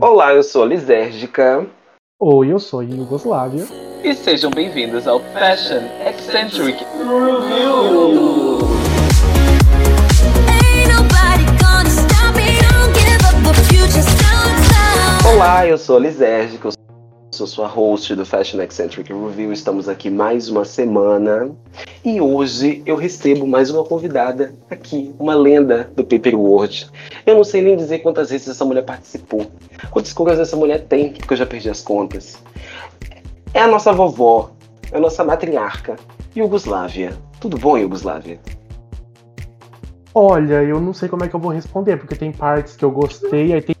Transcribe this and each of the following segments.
Olá, eu sou a Lisérgica. Oi, eu sou a Yugoslávia. E sejam bem-vindos ao Fashion Eccentric Review! Olá, eu sou a Lisérgica, eu sou sua host do Fashion Eccentric Review. Estamos aqui mais uma semana e hoje eu recebo mais uma convidada aqui, uma lenda do Paper World. Eu não sei nem dizer quantas vezes essa mulher participou, quantas coisas essa mulher tem, porque eu já perdi as contas. É a nossa vovó, é a nossa matriarca, Yugoslávia. Tudo bom, Yugoslávia? Olha, eu não sei como é que eu vou responder, porque tem partes que eu gostei, aí tem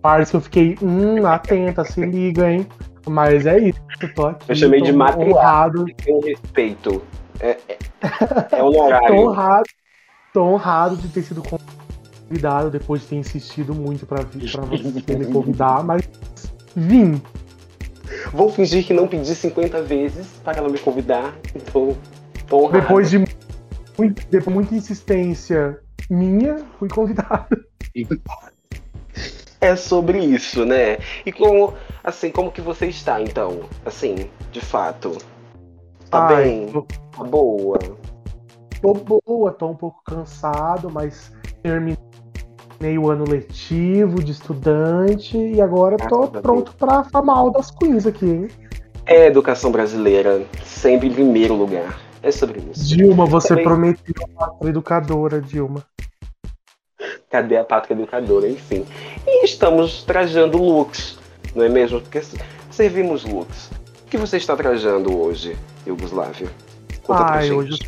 partes que eu fiquei, hum, atenta, se liga, hein? Mas é isso, eu tô aqui. Eu chamei de matriarca, com respeito. É, é, é um horário. tô, honrado, tô honrado de ter sido convidado, depois de ter insistido muito pra, vir, pra você me convidar, mas vim. Vou fingir que não pedi 50 vezes para ela me convidar, então tô honrado. Depois de muito, depois de muita insistência minha, fui convidado. É sobre isso, né? E como, assim, como que você está, então? Assim, de fato. Tá Ai, bem? tô- Tá boa? Tô boa, tô um pouco cansado, mas terminei o ano letivo de estudante e agora tô Graças a pronto pra falar mal das queens aqui, hein? É educação brasileira, sempre em primeiro lugar. É sobre isso. Dilma, você Também- prometeu a educadora, Dilma. Cadê a pátria educadora, enfim. E estamos trajando looks, não é mesmo? Porque servimos looks. O que você está trajando hoje, Yugoslávia? Conta pra Ai, gente. hoje,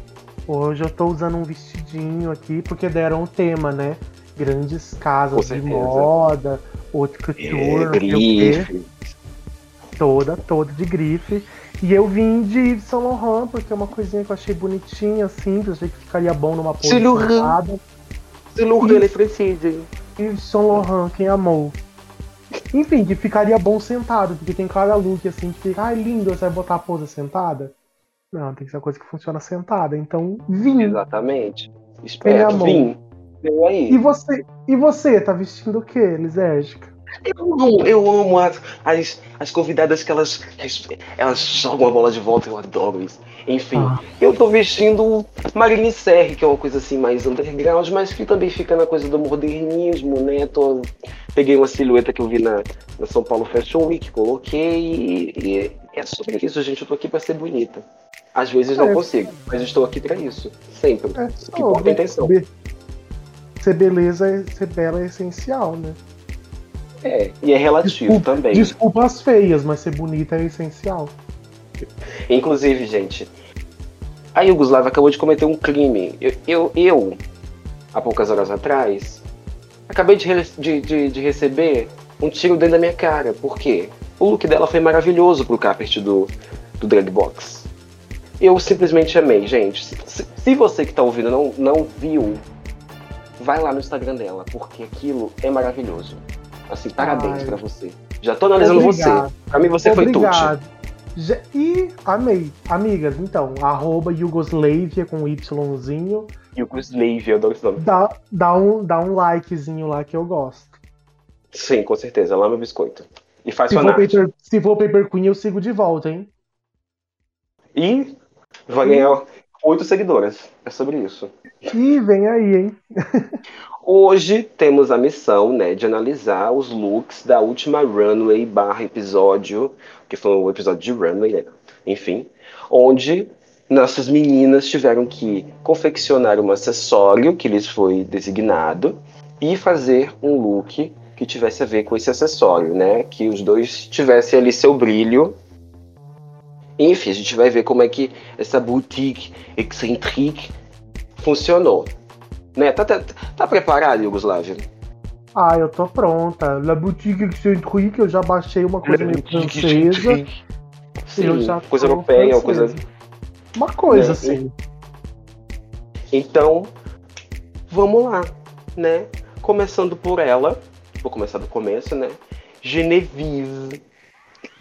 hoje eu tô usando um vestidinho aqui porque deram o tema, né? Grandes casas de moda, haute couture, É, grife. toda, toda de grife. E eu vim de Yves Saint Laurent, porque é uma coisinha que eu achei bonitinha, simples, achei que ficaria bom numa pose Não ele precisa. Yves Saint Laurent, quem amou. Enfim, que ficaria bom sentado, porque tem cada look assim que fica, ai lindo, você vai botar a pose sentada? Não, tem que ser uma coisa que funciona sentada. Então, vim. Exatamente. Esperto, amor. vim. Veio aí. E você, e você, tá vestindo o quê, Lisérgica? Eu amo, eu amo as, as, as convidadas que elas, elas jogam a bola de volta, eu adoro isso. Enfim, Ah. eu tô vestindo Marine Serre, que é uma coisa assim mais underground, mas que também fica na coisa do modernismo, né? Tô, peguei uma silhueta que eu vi na, na São Paulo Fashion Week, coloquei e, e é sobre isso, gente. Eu tô aqui pra ser bonita. Às vezes não É. consigo, mas estou aqui pra isso. Sempre. É, O que é a intenção. be- ser beleza, é- ser bela é essencial, né? É, e é relativo Desculpa, também. Desculpa as feias, mas ser bonita é essencial. Inclusive, gente, a Yugoslávia acabou de cometer um crime. Eu, eu, eu, há poucas horas atrás, acabei de, de, de- de receber um tiro dentro da minha cara. Por quê? O look dela foi maravilhoso pro carpet do, do Drag Box. Eu simplesmente amei, gente. Se, se- você que tá ouvindo não, não viu, vai lá no Instagram dela, porque aquilo é maravilhoso. Assim, parabéns pra você. Já tô analisando Obrigado. você. Pra mim você foi tudo. E amei. Amigas, então, arroba Yugoslavia com Yzinho. Yugoslavia, eu adoro esse nome. Dá, dá, um, dá um likezinho lá que eu gosto. Sim, com certeza. Lá meu biscoito. E faz Se for, fanart. paper, se for Paper Queen, eu sigo de volta, hein? E vai ganhar oito seguidoras. É sobre isso. Ih, vem aí, hein? Hoje temos a missão, né, de analisar os looks da última runway barra episódio, que foi um episódio de runway, né? Enfim, onde nossas meninas tiveram que confeccionar um acessório que lhes foi designado e fazer um look que tivesse a ver com esse acessório, né? Que os dois tivessem ali seu brilho. Enfim, a gente vai ver como é que essa boutique excentrique funcionou. Né? Tá, tá, tá preparado, Yugoslávia? Ah, eu tô pronta. La Boutique Excentrique, eu já baixei uma coisa meio francesa. Eu Sim, já coisa europeia, uma coisa. Uma coisa Né? assim. Então, vamos lá, né? Começando por ela. Vou começar do começo, né? Genevieve.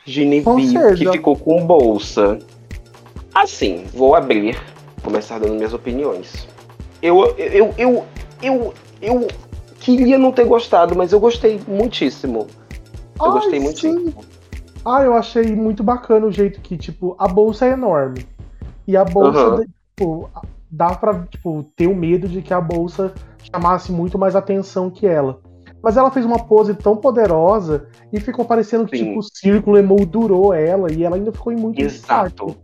Genevieve, seja- que ficou com bolsa. Assim, vou abrir, começar dando minhas opiniões. Eu, eu, eu, eu, eu queria não ter gostado, mas eu gostei muitíssimo. Eu Ai, gostei muito. sim. Ah, eu achei muito bacana o jeito que, tipo, a bolsa é enorme. E a bolsa, Aham. tipo, dá pra, tipo, ter o medo de que a bolsa chamasse muito mais atenção que ela. Mas ela fez uma pose tão poderosa e ficou parecendo que, Sim. tipo, o círculo emoldurou ela e ela ainda ficou em muito destaque. Exato.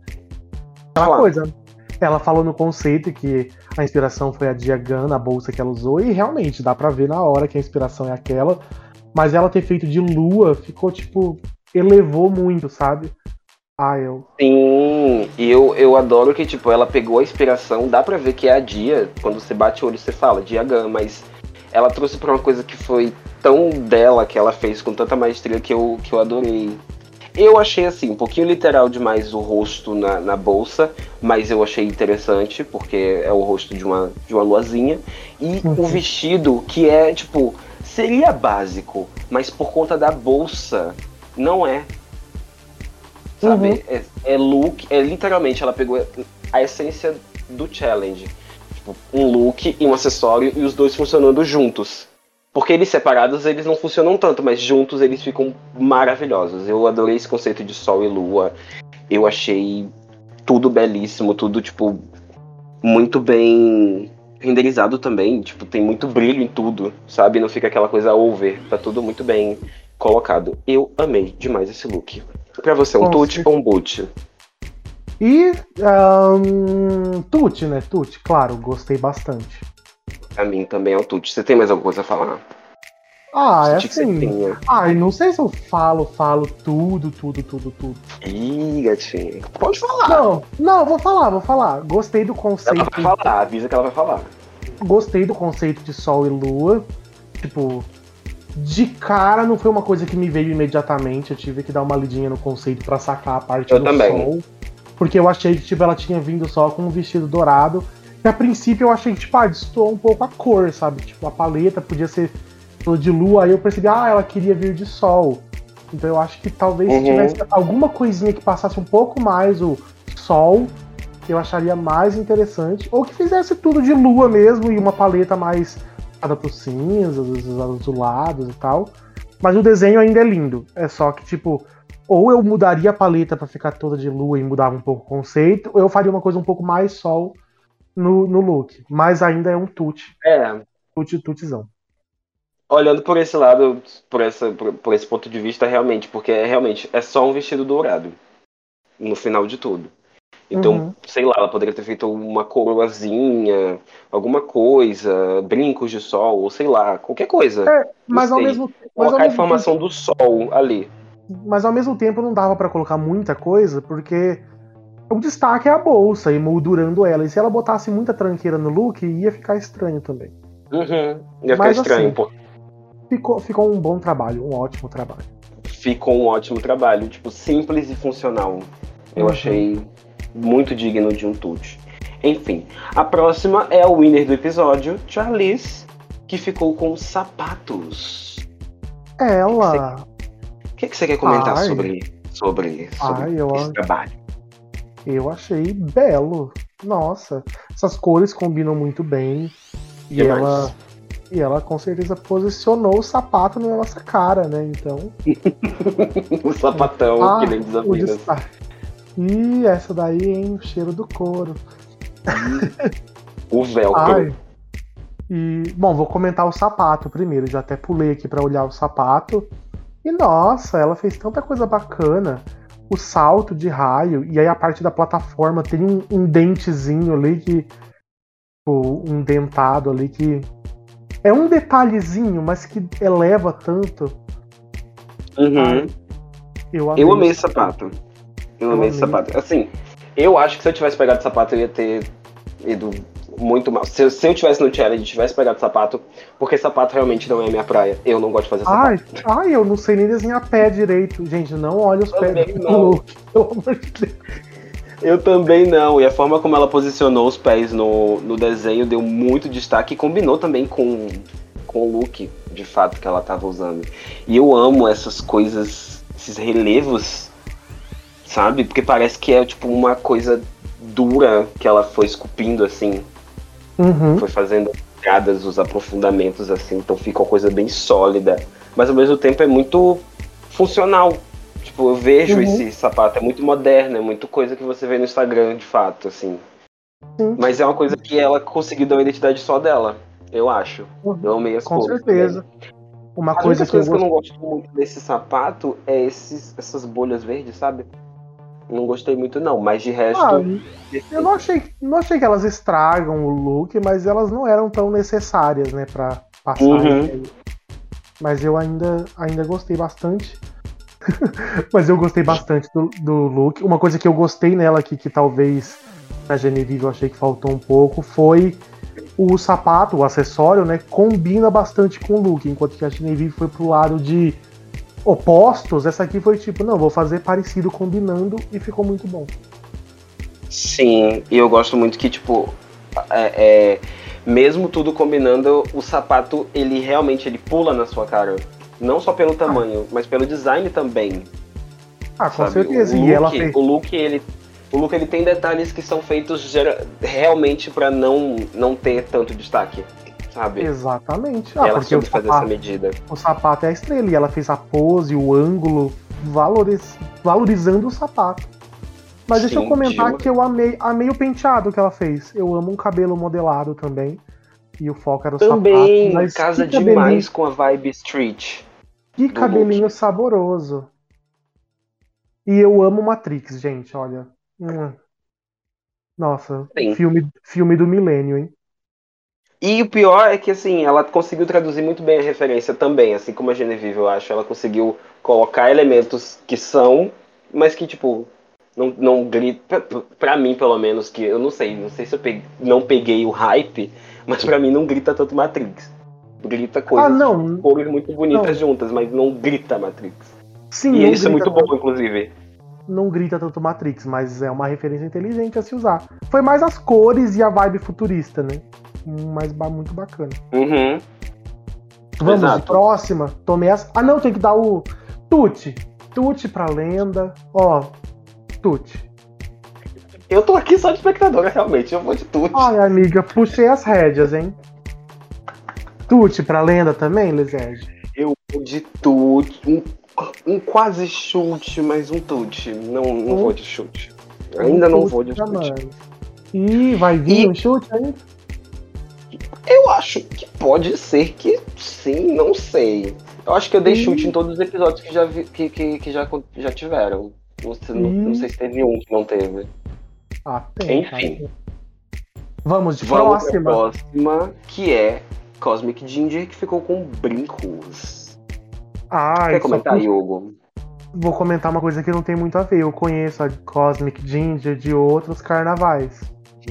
Aquela Claro. coisa. Ela falou no conceito que a inspiração foi a Diagan, a bolsa que ela usou, e realmente dá pra ver na hora que a inspiração é aquela. Mas ela ter feito de lua ficou, tipo, elevou muito, sabe? Ah, eu. Sim, eu, eu adoro que, tipo, ela pegou a inspiração, dá pra ver que é a Dia, quando você bate o olho você fala, Diagan, mas ela trouxe pra uma coisa que foi tão dela, que ela fez com tanta maestria que eu, que eu adorei. Eu achei, assim, um pouquinho literal demais o rosto na, na bolsa, mas eu achei interessante, porque é o rosto de uma, de uma luazinha. E Uhum. o vestido, que é, tipo, seria básico, mas por conta da bolsa, não é. Sabe? É, é look, é literalmente, ela pegou a essência do challenge. Tipo, um look e um acessório e os dois funcionando juntos. Porque eles separados eles não funcionam tanto, mas juntos eles ficam maravilhosos. Eu adorei esse conceito de sol e lua. Eu achei tudo belíssimo, tudo tipo muito bem renderizado também, tipo, tem muito brilho em tudo, sabe? Não fica aquela coisa over, tá tudo muito bem colocado. Eu amei demais esse look. Pra você, um tute ou um boot? E. ahn, Tuti, né? Tuti, claro, gostei bastante. Pra mim também é um tute. Você tem mais alguma coisa a falar? Ah, é assim. Ai, não sei se eu falo, falo tudo, tudo, tudo, tudo. Ih, gatinha. Pode falar. Não, não, vou falar, vou falar. Gostei do Ela conceito. vai falar, avisa que ela vai falar. Gostei do conceito de sol e lua. Tipo, de cara não foi uma coisa que me veio imediatamente. Eu tive que dar uma lidinha no conceito pra sacar a parte Eu do também. sol. Porque eu achei que tipo, ela tinha vindo só com um vestido dourado. E a princípio eu achei que, tipo, ah, destoou um pouco a cor, sabe? Tipo, a paleta podia ser toda de lua. Aí eu percebi, ah, ela queria vir de sol. Então eu acho que talvez se Uhum. tivesse alguma coisinha que passasse um pouco mais o sol, eu acharia mais interessante. Ou que fizesse tudo de lua mesmo e uma paleta mais para os cinzas, os azulados e tal. Mas o desenho ainda é lindo. É só que, tipo, ou eu mudaria a paleta pra ficar toda de lua e mudava um pouco o conceito, ou eu faria uma coisa um pouco mais sol no, no look. Mas ainda é um tute. É, Tute, tutezão. olhando por esse lado, por, essa, por, por esse ponto de vista, realmente, porque é, realmente é só um vestido dourado no final de tudo. Então, Uhum. sei lá, ela poderia ter feito uma coroazinha, alguma coisa, brincos de sol, ou sei lá, qualquer coisa. É, mas ao, mesmo, ao Colocar a informação do sol ali. tempo, mas ao mesmo tempo não dava pra colocar muita coisa, porque o destaque é a bolsa, emoldurando ela. E se ela botasse muita tranqueira no look, ia ficar estranho também. Uhum. Ia ficar Mas, estranho, assim, pô. Ficou, ficou um bom trabalho, um ótimo trabalho. Ficou um ótimo trabalho, tipo, simples e funcional. Eu Uhum. achei muito digno de um tute. Enfim, a próxima é o winner do episódio, Charlize, que ficou com sapatos. Ela. O que, que você quer comentar Ai. sobre, sobre, sobre Ai, esse acho- trabalho? Eu achei belo. Nossa, essas cores combinam muito bem. E Demais. ela, e ela com certeza posicionou o sapato na nossa cara, né? Então, o sapatão, Ah, que nem o destaque. E essa daí, hein? O cheiro do couro. O velcro. E, bom, vou comentar o sapato primeiro. Já até pulei aqui pra olhar o sapato. E nossa, ela fez tanta coisa bacana. O salto de raio, e aí a parte da plataforma tem um, um dentezinho ali que. tipo, Um dentado ali que. É um detalhezinho, mas que eleva tanto. Uhum. Eu amei, Eu amei o esse sapato. Eu, Eu amei esse amei. sapato. Assim, eu acho que se eu tivesse pegado esse sapato, eu ia ter ido muito mal. Se, eu- se eu tivesse no challenge e tivesse pegado sapato, porque sapato realmente não é minha praia. Eu não gosto de fazer sapato. Ai, ai, eu não sei nem desenhar pé direito. Gente, não olha os pés Também não. Pelo amor de Deus. Eu também não. E a forma como ela posicionou os pés no, no desenho deu muito destaque e combinou também com, com o look, de fato, que ela tava usando. E eu amo essas coisas, esses relevos, sabe? Porque parece que é tipo uma coisa dura que ela foi esculpindo assim. Uhum. foi fazendo as piadas, os aprofundamentos assim, então fica uma coisa bem sólida, mas ao mesmo tempo é muito funcional. Tipo, eu vejo Uhum. esse sapato, é muito moderno, é muito coisa que você vê no Instagram, de fato, assim. Sim. Mas é uma coisa que ela conseguiu dar uma identidade só dela, eu acho. Eu amei as Com cores. certeza. Uma A coisa que eu coisa que eu gosto. não gosto muito desse sapato é esses, essas bolhas verdes, sabe? Não gostei muito não, mas de resto. Ah, eu não achei, não achei que elas estragam o look, mas elas não eram tão necessárias, né, pra passar. Uhum. Mas eu ainda, ainda gostei bastante. mas eu gostei bastante do, do look. Uma coisa que eu gostei nela aqui, que talvez na Genevieve eu achei que faltou um pouco, foi o sapato, o acessório, né, combina bastante com o look, enquanto que a Genevieve foi pro lado de opostos, essa aqui foi tipo, não, vou fazer parecido combinando e ficou muito bom. Sim, e eu gosto muito que, tipo, é, é, mesmo tudo combinando, o sapato, ele realmente ele pula na sua cara. Não só pelo tamanho, mas pelo design também. Ah, com sabe? certeza. O E look, ela fez. o look, ele. O look ele tem detalhes que são feitos realmente pra não, não ter tanto destaque, sabe? Exatamente. Ah, ela soube fazer essa sapato, medida. o sapato é a estrela e ela fez a pose, o ângulo, valoriz- valorizando o sapato. Mas deixa eu Sim, comentar que eu amei, amei o penteado que ela fez. Eu amo um cabelo modelado também. E o foco era o Também sapato. Mas casa demais com a vibe street. Que cabelinho look. saboroso. E eu amo Matrix, gente, olha. Hum. Nossa, Sim. filme, filme do milênio, hein? E o pior é que, assim, ela conseguiu traduzir muito bem a referência também, assim como a Genevieve, eu acho. Ela conseguiu colocar elementos que são, mas que, tipo, não, não grita. Pra mim, pelo menos, que eu não sei, não sei se eu peguei- não peguei o hype, mas pra mim não grita tanto Matrix. Grita coisas, Ah, não. cores muito bonitas Não. juntas, mas não grita Matrix. Sim, E isso é muito bom, inclusive. não grita tanto Matrix, mas é uma referência inteligente a se usar. Foi mais as cores e a vibe futurista, né? Mas ba- muito bacana. Uhum. Vamos de Exato. próxima. Tomei as... Ah, não, tem que dar o Tuti. Tuti pra lenda. Ó, Tuti. Eu tô aqui só de espectadora, realmente. Eu vou de tudo. Ai, amiga, puxei as rédeas, hein? Tuti pra lenda também, Lisege? Eu vou de tute. Um, um quase chute, mas um tute. Não, não Um- vou de chute. Ainda não Tuti vou de chute. Ih, vai vir E- um chute aí? Eu acho que pode ser que sim, não sei. Eu acho que eu dei Ih. chute em todos os episódios que já, vi- que, que, que já, já tiveram. Não sei, não, sei se teve um que não teve. Ah, tem. Enfim. Vamos de Vamos próxima. próxima, que é Cosmic Ginger, que ficou com brincos. Ai, Quer comentar, puxa- Hugo? Vou comentar uma coisa que não tem muito a ver. Eu conheço a Cosmic Ginger de outros carnavais.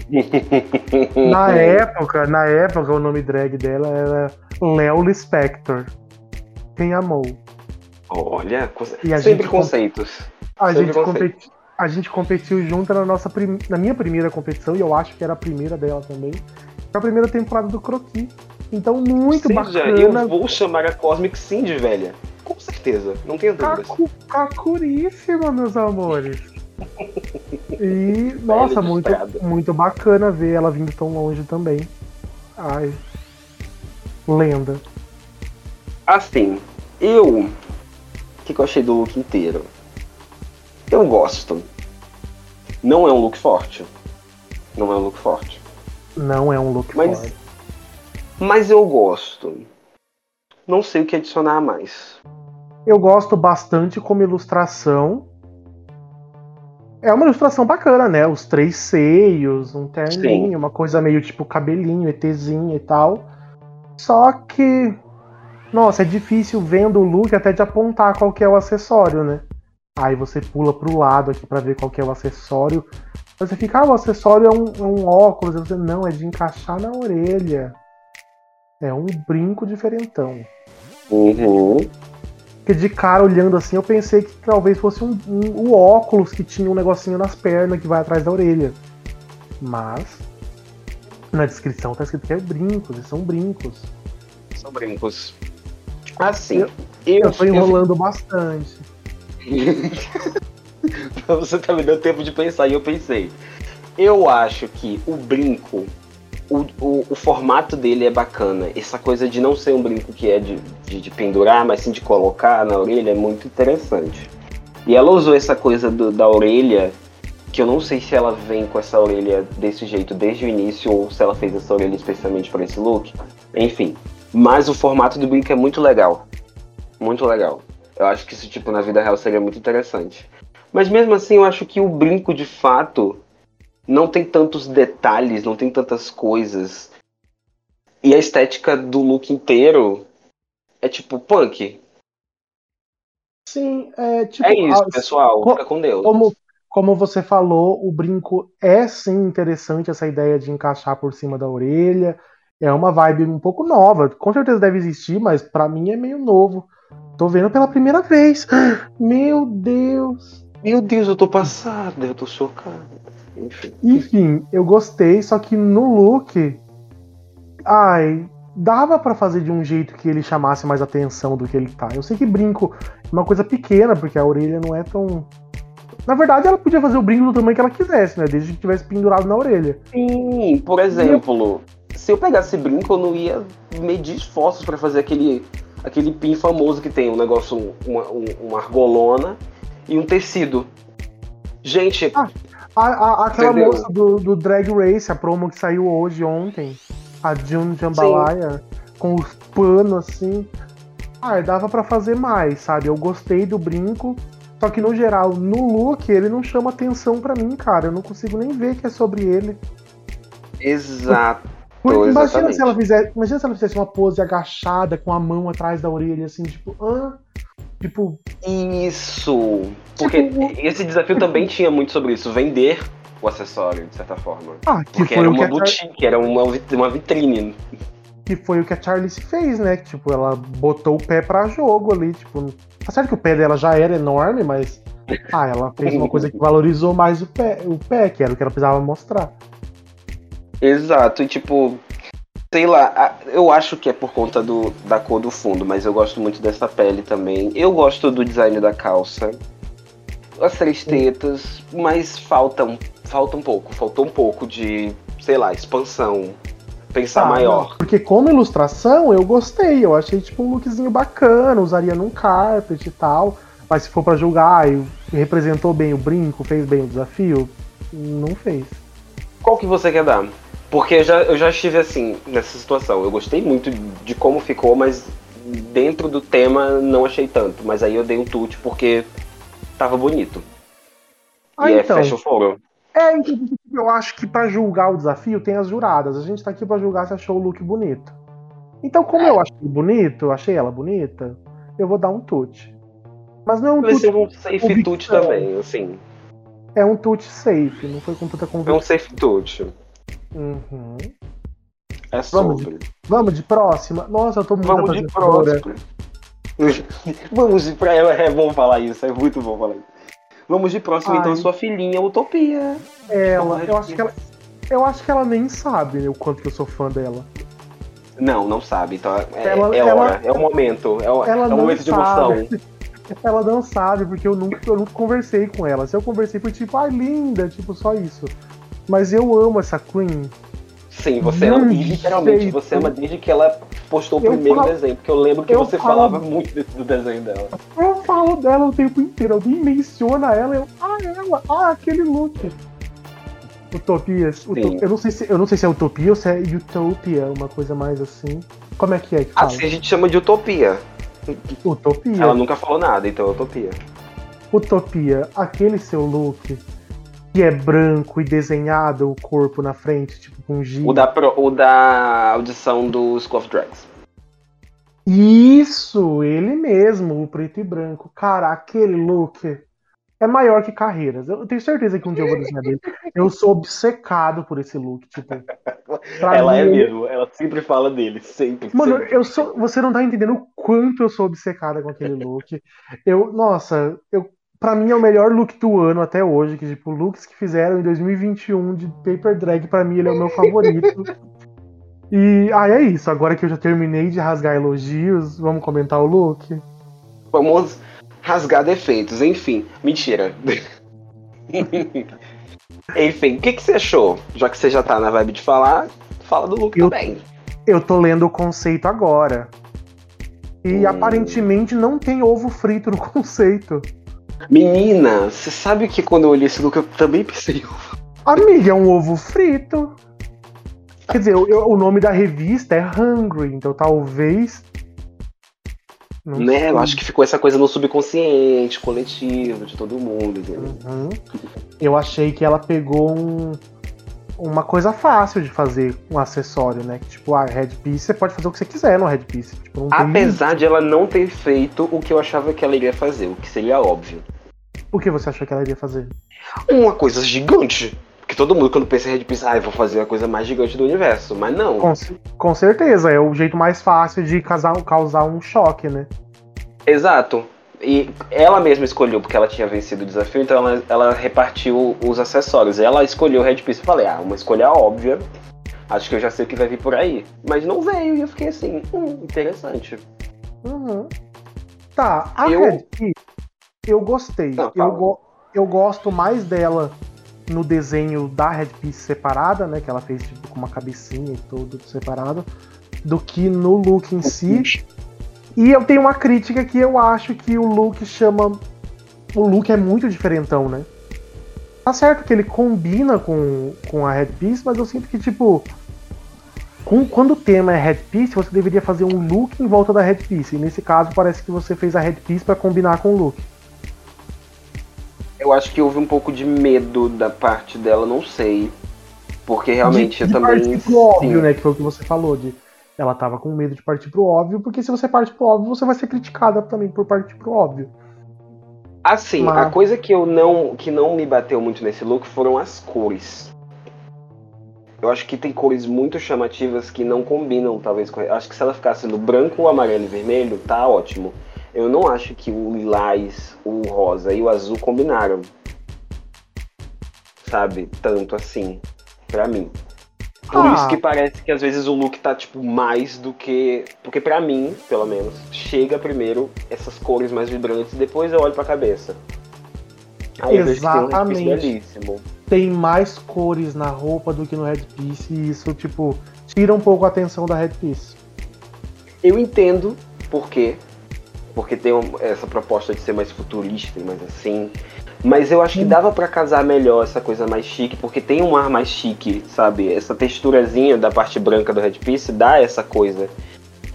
Na época, na época, o nome drag dela era Léo Lispector. Quem amou? Olha, conce- sempre conceitos. A Sempre gente, competi... a gente competiu junto na nossa prim... na minha primeira competição, e eu acho que era a primeira dela também. Foi a primeira temporada do Croqui. Então, muito bacana. eu vou chamar a Cosmic Cindy, velha. Com certeza, não tenho dúvidas. Cacu... Cacuríssima, meus amores. E, nossa, muito, muito bacana ver ela vindo tão longe também. Ai. Lenda. Assim, eu. O que, que eu achei do look inteiro? Eu gosto. Não é um look forte. Não é um look forte. Não é um look Mas- forte. Mas eu gosto. Não sei o que adicionar a mais. Eu gosto bastante como ilustração. É uma ilustração bacana, né? Os três seios, um terninho, Sim. uma coisa meio tipo cabelinho, ETzinho e tal. Só que, nossa, é difícil vendo o look até de apontar qual que é o acessório, né? Aí você pula pro lado aqui pra ver qual que é o acessório. Você fica, ah, o acessório é um, é um óculos. Você, não, é de encaixar na orelha. É um brinco diferentão. Uhum. Porque de cara olhando assim, eu pensei que talvez fosse um, um- o óculos que tinha um negocinho nas pernas que vai atrás da orelha. Mas na descrição tá escrito que é brincos, e são brincos. São brincos. Assim, Eu- eu, Eu tô enrolando bastante. Você tá me dando tempo de pensar e eu pensei. Eu acho que o brinco o, o, o, formato dele é bacana. Essa coisa de não ser um brinco que é de, de, de, pendurar, mas sim de colocar na orelha é muito interessante. E ela usou essa coisa do, da orelha, que eu não sei se ela vem com essa orelha desse jeito desde o início ou se ela fez essa orelha especialmente para esse look. Enfim. Mas o formato do brinco é muito legal. Muito legal. Eu acho que isso, tipo, na vida real seria muito interessante. Mas mesmo assim, eu acho que o brinco, de fato, não tem tantos detalhes, não tem tantas coisas. E a estética do look inteiro é tipo punk. Sim, é tipo. É isso, pessoal. Co fica com Deus. Como, como você falou, o brinco é sim interessante essa ideia de encaixar por cima da orelha. É uma vibe um pouco nova. Com certeza deve existir, mas para mim é meio novo. Tô vendo pela primeira vez. Meu Deus. Meu Deus, eu tô passada, eu tô chocado. Enfim. Enfim, eu gostei, só que no look. Ai, dava para fazer de um jeito que ele chamasse mais atenção do que ele tá. Eu sei que brinco é uma coisa pequena, porque a orelha não é tão. Na verdade, ela podia fazer o brinco do tamanho que ela quisesse, né? Desde que tivesse pendurado na orelha. Sim, por exemplo, eu... se eu pegasse brinco, eu não ia medir esforços para fazer aquele, aquele pin famoso que tem um negócio, uma, uma argolona e um tecido. Gente. Ah, a, a, aquela entendeu? moça do, do, Drag Race, a promo que saiu hoje, ontem, a June Jambalaya, Sim. com os panos assim. Ah, dava para fazer mais, sabe? Eu gostei do brinco. Só que no geral, no look, ele não chama atenção para mim, cara. Eu não consigo nem ver que é sobre ele. Exato. imagina se ela fizesse, imagina se ela fizesse uma pose agachada com a mão atrás da orelha, assim, tipo, ah, Tipo. Isso! Porque tipo, esse desafio também tinha muito sobre isso, vender o acessório, de certa forma. Ah, que Porque foi era uma boutique, era uma, uma vitrine. Que foi o que a Charlie fez, né? Tipo, ela botou o pé pra jogo ali, tipo. Tá certo que o pé dela já era enorme, mas. Ah, ela fez uma coisa que valorizou mais o pé, o pé, que era o que ela precisava mostrar. Exato, e tipo, Sei lá, eu acho que é por conta do, da cor do fundo, mas eu gosto muito dessa pele também. Eu gosto do design da calça. As três tetas, mas faltam, falta um pouco, faltou um pouco de, sei lá, expansão. Pensar ah, maior. Porque como ilustração, eu gostei. Eu achei tipo um lookzinho bacana, usaria num carpet e tal. Mas se for para julgar, representou bem o brinco, fez bem o desafio, não fez. Qual que você quer dar? Porque eu já, eu já estive assim, nessa situação. Eu gostei muito de como ficou, mas dentro do tema não achei tanto. Mas aí eu dei um tute porque tava bonito. Ah, e então. é fecha o fogo. É, eu acho que para julgar o desafio tem as juradas. A gente tá aqui para julgar se achou o look bonito. Então, como é. eu achei bonito, achei ela bonita, eu vou dar um tute. Mas não é um Vai ser um safe tute também, assim. É um tute safe, não foi com tanta conversa. É um safe tute. Uhum. É sobre. Vamos de, vamos de próxima? Nossa, eu tô muito Vamos de próxima. vamos de pra ela, é bom falar isso, é muito bom falar isso. Vamos de próxima, então, Ai. então, sua filhinha, Utopia. Ela, eu acho que ela. Eu acho que ela nem sabe né, o quanto que eu sou fã dela. Não, não sabe. Então é, ela, é hora, ela, é o momento. É o, é o momento de emoção. Ela não sabe, porque eu nunca, eu nunca conversei com ela. Se eu conversei, foi tipo, ai, linda, tipo, só isso. Mas eu amo essa Queen. Sim, você ama, literalmente, você ama desde que ela postou o eu primeiro falo, desenho, porque eu lembro que eu você falo, falava muito do desenho dela. Eu falo dela o tempo inteiro, alguém menciona ela, eu, ah, ela, ah, aquele look. Utopia, Utopia, eu não sei se eu não sei se é utopia ou se é utopia, uma coisa mais assim. Como é que é que fala? Assim a gente chama de utopia. Utopia. Ela nunca falou nada, então é utopia. Utopia, aquele seu look que é branco e desenhado o corpo na frente, tipo com giz. O da, o da audição do School of Drags. Isso, ele mesmo, o preto e branco. Cara, aquele look é maior que carreiras. Eu tenho certeza que um dia eu vou desenhar dele. Eu sou obcecado por esse look, tipo. Ela é mim, é mesmo, ela sempre fala dele, sempre. Mano, sempre. eu sou. Você não tá entendendo o quanto eu sou obcecada com aquele look. Eu, nossa, eu Pra mim é o melhor look do ano até hoje, que tipo, looks que fizeram em 2021 de Paper Drag, pra mim ele é o meu favorito. e ah, é isso, agora que eu já terminei de rasgar elogios, vamos comentar o look? Vamos rasgar defeitos, enfim. Mentira. enfim, o que, que você achou? Já que você já tá na vibe de falar, fala do look Eu- também. Eu tô lendo o conceito agora. E Hum. aparentemente não tem ovo frito no conceito. Menina, você sabe que quando eu olhei esse look eu também pensei. Amiga, é um ovo frito. Quer dizer, eu- o nome da revista é Hungry, então talvez. Não Né? sei. Eu acho que ficou essa coisa no subconsciente, coletivo, de todo mundo, entendeu? Uhum. Eu achei que ela pegou um- uma coisa fácil de fazer um acessório, né? Que, tipo, a headpiece você pode fazer o que você quiser no headpiece. Tipo, Apesar de ela não ter feito o que eu achava que ela iria fazer, o que seria óbvio. O que você achou que ela iria fazer? Uma coisa gigante. Porque todo mundo, quando pensa em headpiece, ah, eu vou fazer a coisa mais gigante do universo. Mas não. Com, com certeza, é o jeito mais fácil de causar, causar um choque, né? Exato. E ela mesma escolheu, porque ela tinha vencido o desafio, então ela, ela repartiu os acessórios. Ela escolheu o headpiece. Eu falei, ah, uma escolha óbvia. Acho que eu já sei o que vai vir por aí. Mas não veio, e eu fiquei assim, hum, interessante. Uhum. Tá, a Eu- headpiece, eu gostei. Não, eu, go- eu gosto mais dela no desenho da headpiece separada, né? Que ela fez tipo, com uma cabecinha e tudo separado, do que no look em si. E eu tenho uma crítica que eu acho que o look chama. O look é muito diferentão, né? Tá certo que ele combina com, com a headpiece, mas eu sinto que, tipo. com- quando o tema é headpiece, você deveria fazer um look em volta da headpiece. E nesse caso, parece que você fez a headpiece pra combinar com o look. Eu acho que houve um pouco de medo da parte dela, não sei. Porque realmente de, eu de também. partir pro óbvio, né? Que foi o que você falou. De, ela tava com medo de partir pro óbvio, porque se você parte pro óbvio, você vai ser criticada também por partir pro óbvio. Assim, Mas- a coisa que eu não que não me bateu muito nesse look foram as cores. Eu acho que tem cores muito chamativas que não combinam, talvez, com. Acho que se ela ficasse no branco, amarelo e vermelho, tá ótimo. Eu não acho que o lilás, o rosa e o azul combinaram. Sabe? Tanto assim, pra mim. Por Ah. isso que parece que às vezes o look tá, tipo, mais do que. Porque pra mim, pelo menos, chega primeiro essas cores mais vibrantes e depois eu olho pra cabeça. Aí eu vejo que tem um Exatamente. belíssimo. Tem mais cores na roupa do que no headpiece, e isso, tipo, tira um pouco a atenção da headpiece. Eu entendo por quê. Porque tem essa proposta de ser mais futurista e mais assim. Mas eu acho que dava pra casar melhor essa coisa mais chique, porque tem um ar mais chique, sabe? Essa texturazinha da parte branca do headpiece dá essa coisa.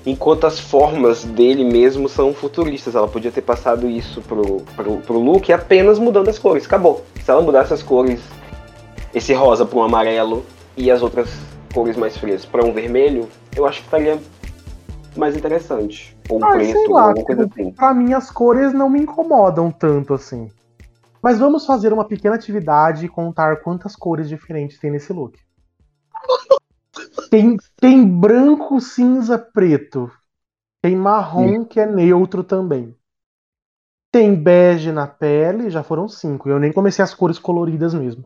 Enquanto as formas dele mesmo são futuristas. Ela podia ter passado isso pro, pro, pro look apenas mudando as cores. Acabou. Se ela mudasse as cores, esse rosa pra um amarelo e as outras cores mais frias pra um vermelho, eu acho que faria mais interessante. Ou Ah, sei preto, lá, ou alguma coisa assim. Pra mim, as cores não me incomodam tanto assim. Mas vamos fazer uma pequena atividade e contar quantas cores diferentes tem nesse look. Tem, tem branco, cinza, preto. Tem marrom, que é neutro também. Tem bege na pele, já foram cinco. Eu nem comecei as cores coloridas mesmo.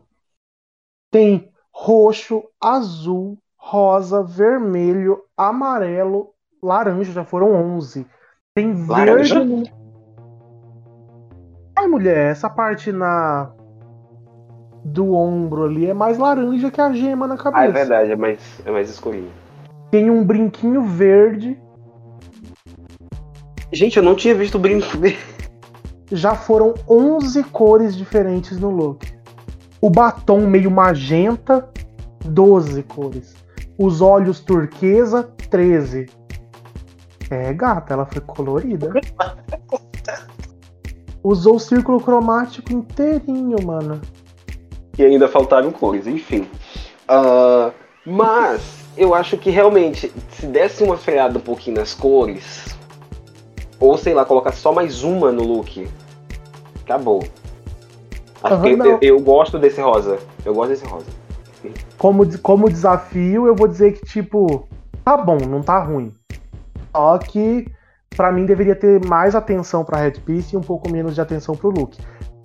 Tem roxo, azul, rosa, vermelho, amarelo, laranja, já foram onze. Tem Laranja? verde. Ai, mulher, essa parte na do ombro ali é mais laranja que a gema na cabeça. Ah, é verdade, é mais, é mais escurinho. Tem um brinquinho verde. Gente, eu não tinha visto o brinco Já foram 11 cores diferentes no look. O batom meio magenta, 12 cores. Os olhos turquesa, 13. É, gata, ela foi colorida. Usou o círculo cromático inteirinho, mano. e ainda faltaram cores, enfim. Ah, mas eu acho que realmente, se desse uma freada um pouquinho nas cores, ou sei lá, colocar só mais uma no look, acabou. Que eu, eu- gosto desse rosa. Eu gosto desse rosa. Como, como desafio, eu vou dizer que, tipo, tá bom, não tá ruim. Só que, pra mim, deveria ter mais atenção pra headpiece e um pouco menos de atenção pro look.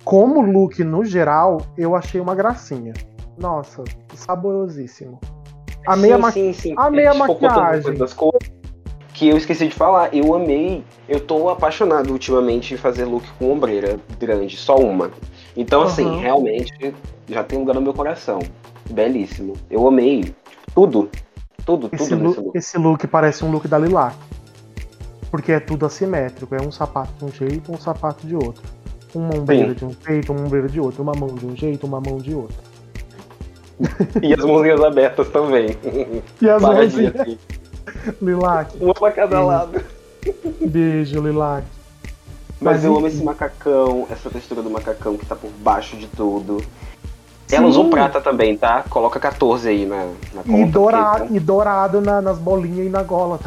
Como look, no geral, eu achei uma gracinha. Nossa, saborosíssimo. Amei a sim, ma- sim, sim. amei a tanto maquiagem. cores Que eu esqueci de falar, eu amei, eu tô apaixonado ultimamente em fazer look com ombreira grande, só uma. Então, assim, Aham. realmente já tem um lugar no meu coração. Belíssimo. Eu amei tudo. Tudo, Esse tudo nesse look, look. esse look parece um look da Lilac. Porque é tudo assimétrico. É um sapato de um jeito, um sapato de outro. Uma ombreira de um jeito, uma ombreira de outro. Uma mão de um jeito, uma mão de outro. E as mãozinhas abertas também. E as mãozinhas. assim. Lilac. Uma pra cada Sim. lado. Beijo, Lilac. Mas, Mas eu amo esse macacão, essa textura do macacão que tá por baixo de tudo. Ela Sim. usou prata também, tá? Coloca 14 aí na, na conta. E dourado, porque- e dourado na- nas bolinhas e na gola.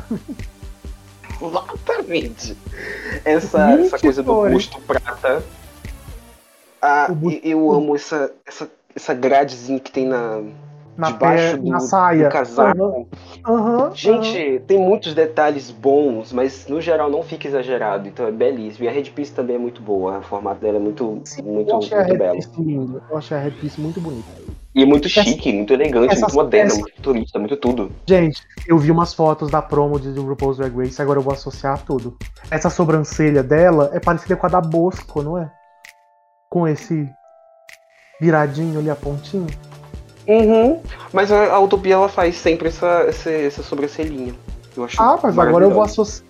Exatamente. Essa, Gente, essa coisa do busto prata. Ah, eu amo essa, essa, essa gradezinha que tem na, Na, debaixo pé, do, na saia. do casaco. Aham, aham. Gente, tem muitos detalhes bons, mas no geral não fica exagerado, então é belíssimo. E a headpiece também é muito boa, o formato dela é muito, Sim, muito, eu a muito belo. linda. Eu achei a headpiece muito bonita. E é muito chique, muito elegante, essas muito moderna, peças- muito futurista, muito tudo. Gente, eu vi umas fotos da promo de RuPaul's Drag Race, agora eu vou associar tudo. Essa sobrancelha dela é parecida com a da Bosco, não é? Com esse viradinho ali, a pontinha. Uhum. Mas a, a Utopia ela faz sempre essa, essa, essa sobrancelhinha. Eu acho Ah, mas agora eu, vou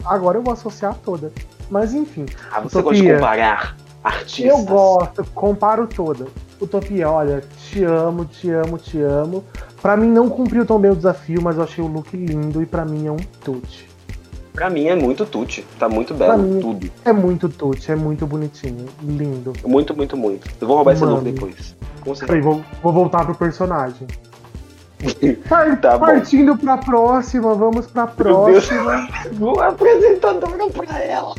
agora eu vou associar toda. Mas enfim, Ah, você gosta de Utopia. comparar artistas. eu gosto, comparo toda. Utopia, olha, te amo, te amo, te amo. Pra mim não cumpriu tão bem o desafio, mas eu achei o look lindo e pra mim é um tute. Pra mim é muito tutti. Tá muito belo, tudo. É muito tute, é muito bonitinho, lindo. Muito, muito, muito. Eu vou roubar esse look Mano. depois. Com Peraí, certeza. vou, vou voltar pro personagem. Tá bom. partindo pra próxima, vamos pra próxima. Vou apresentadora pra ela.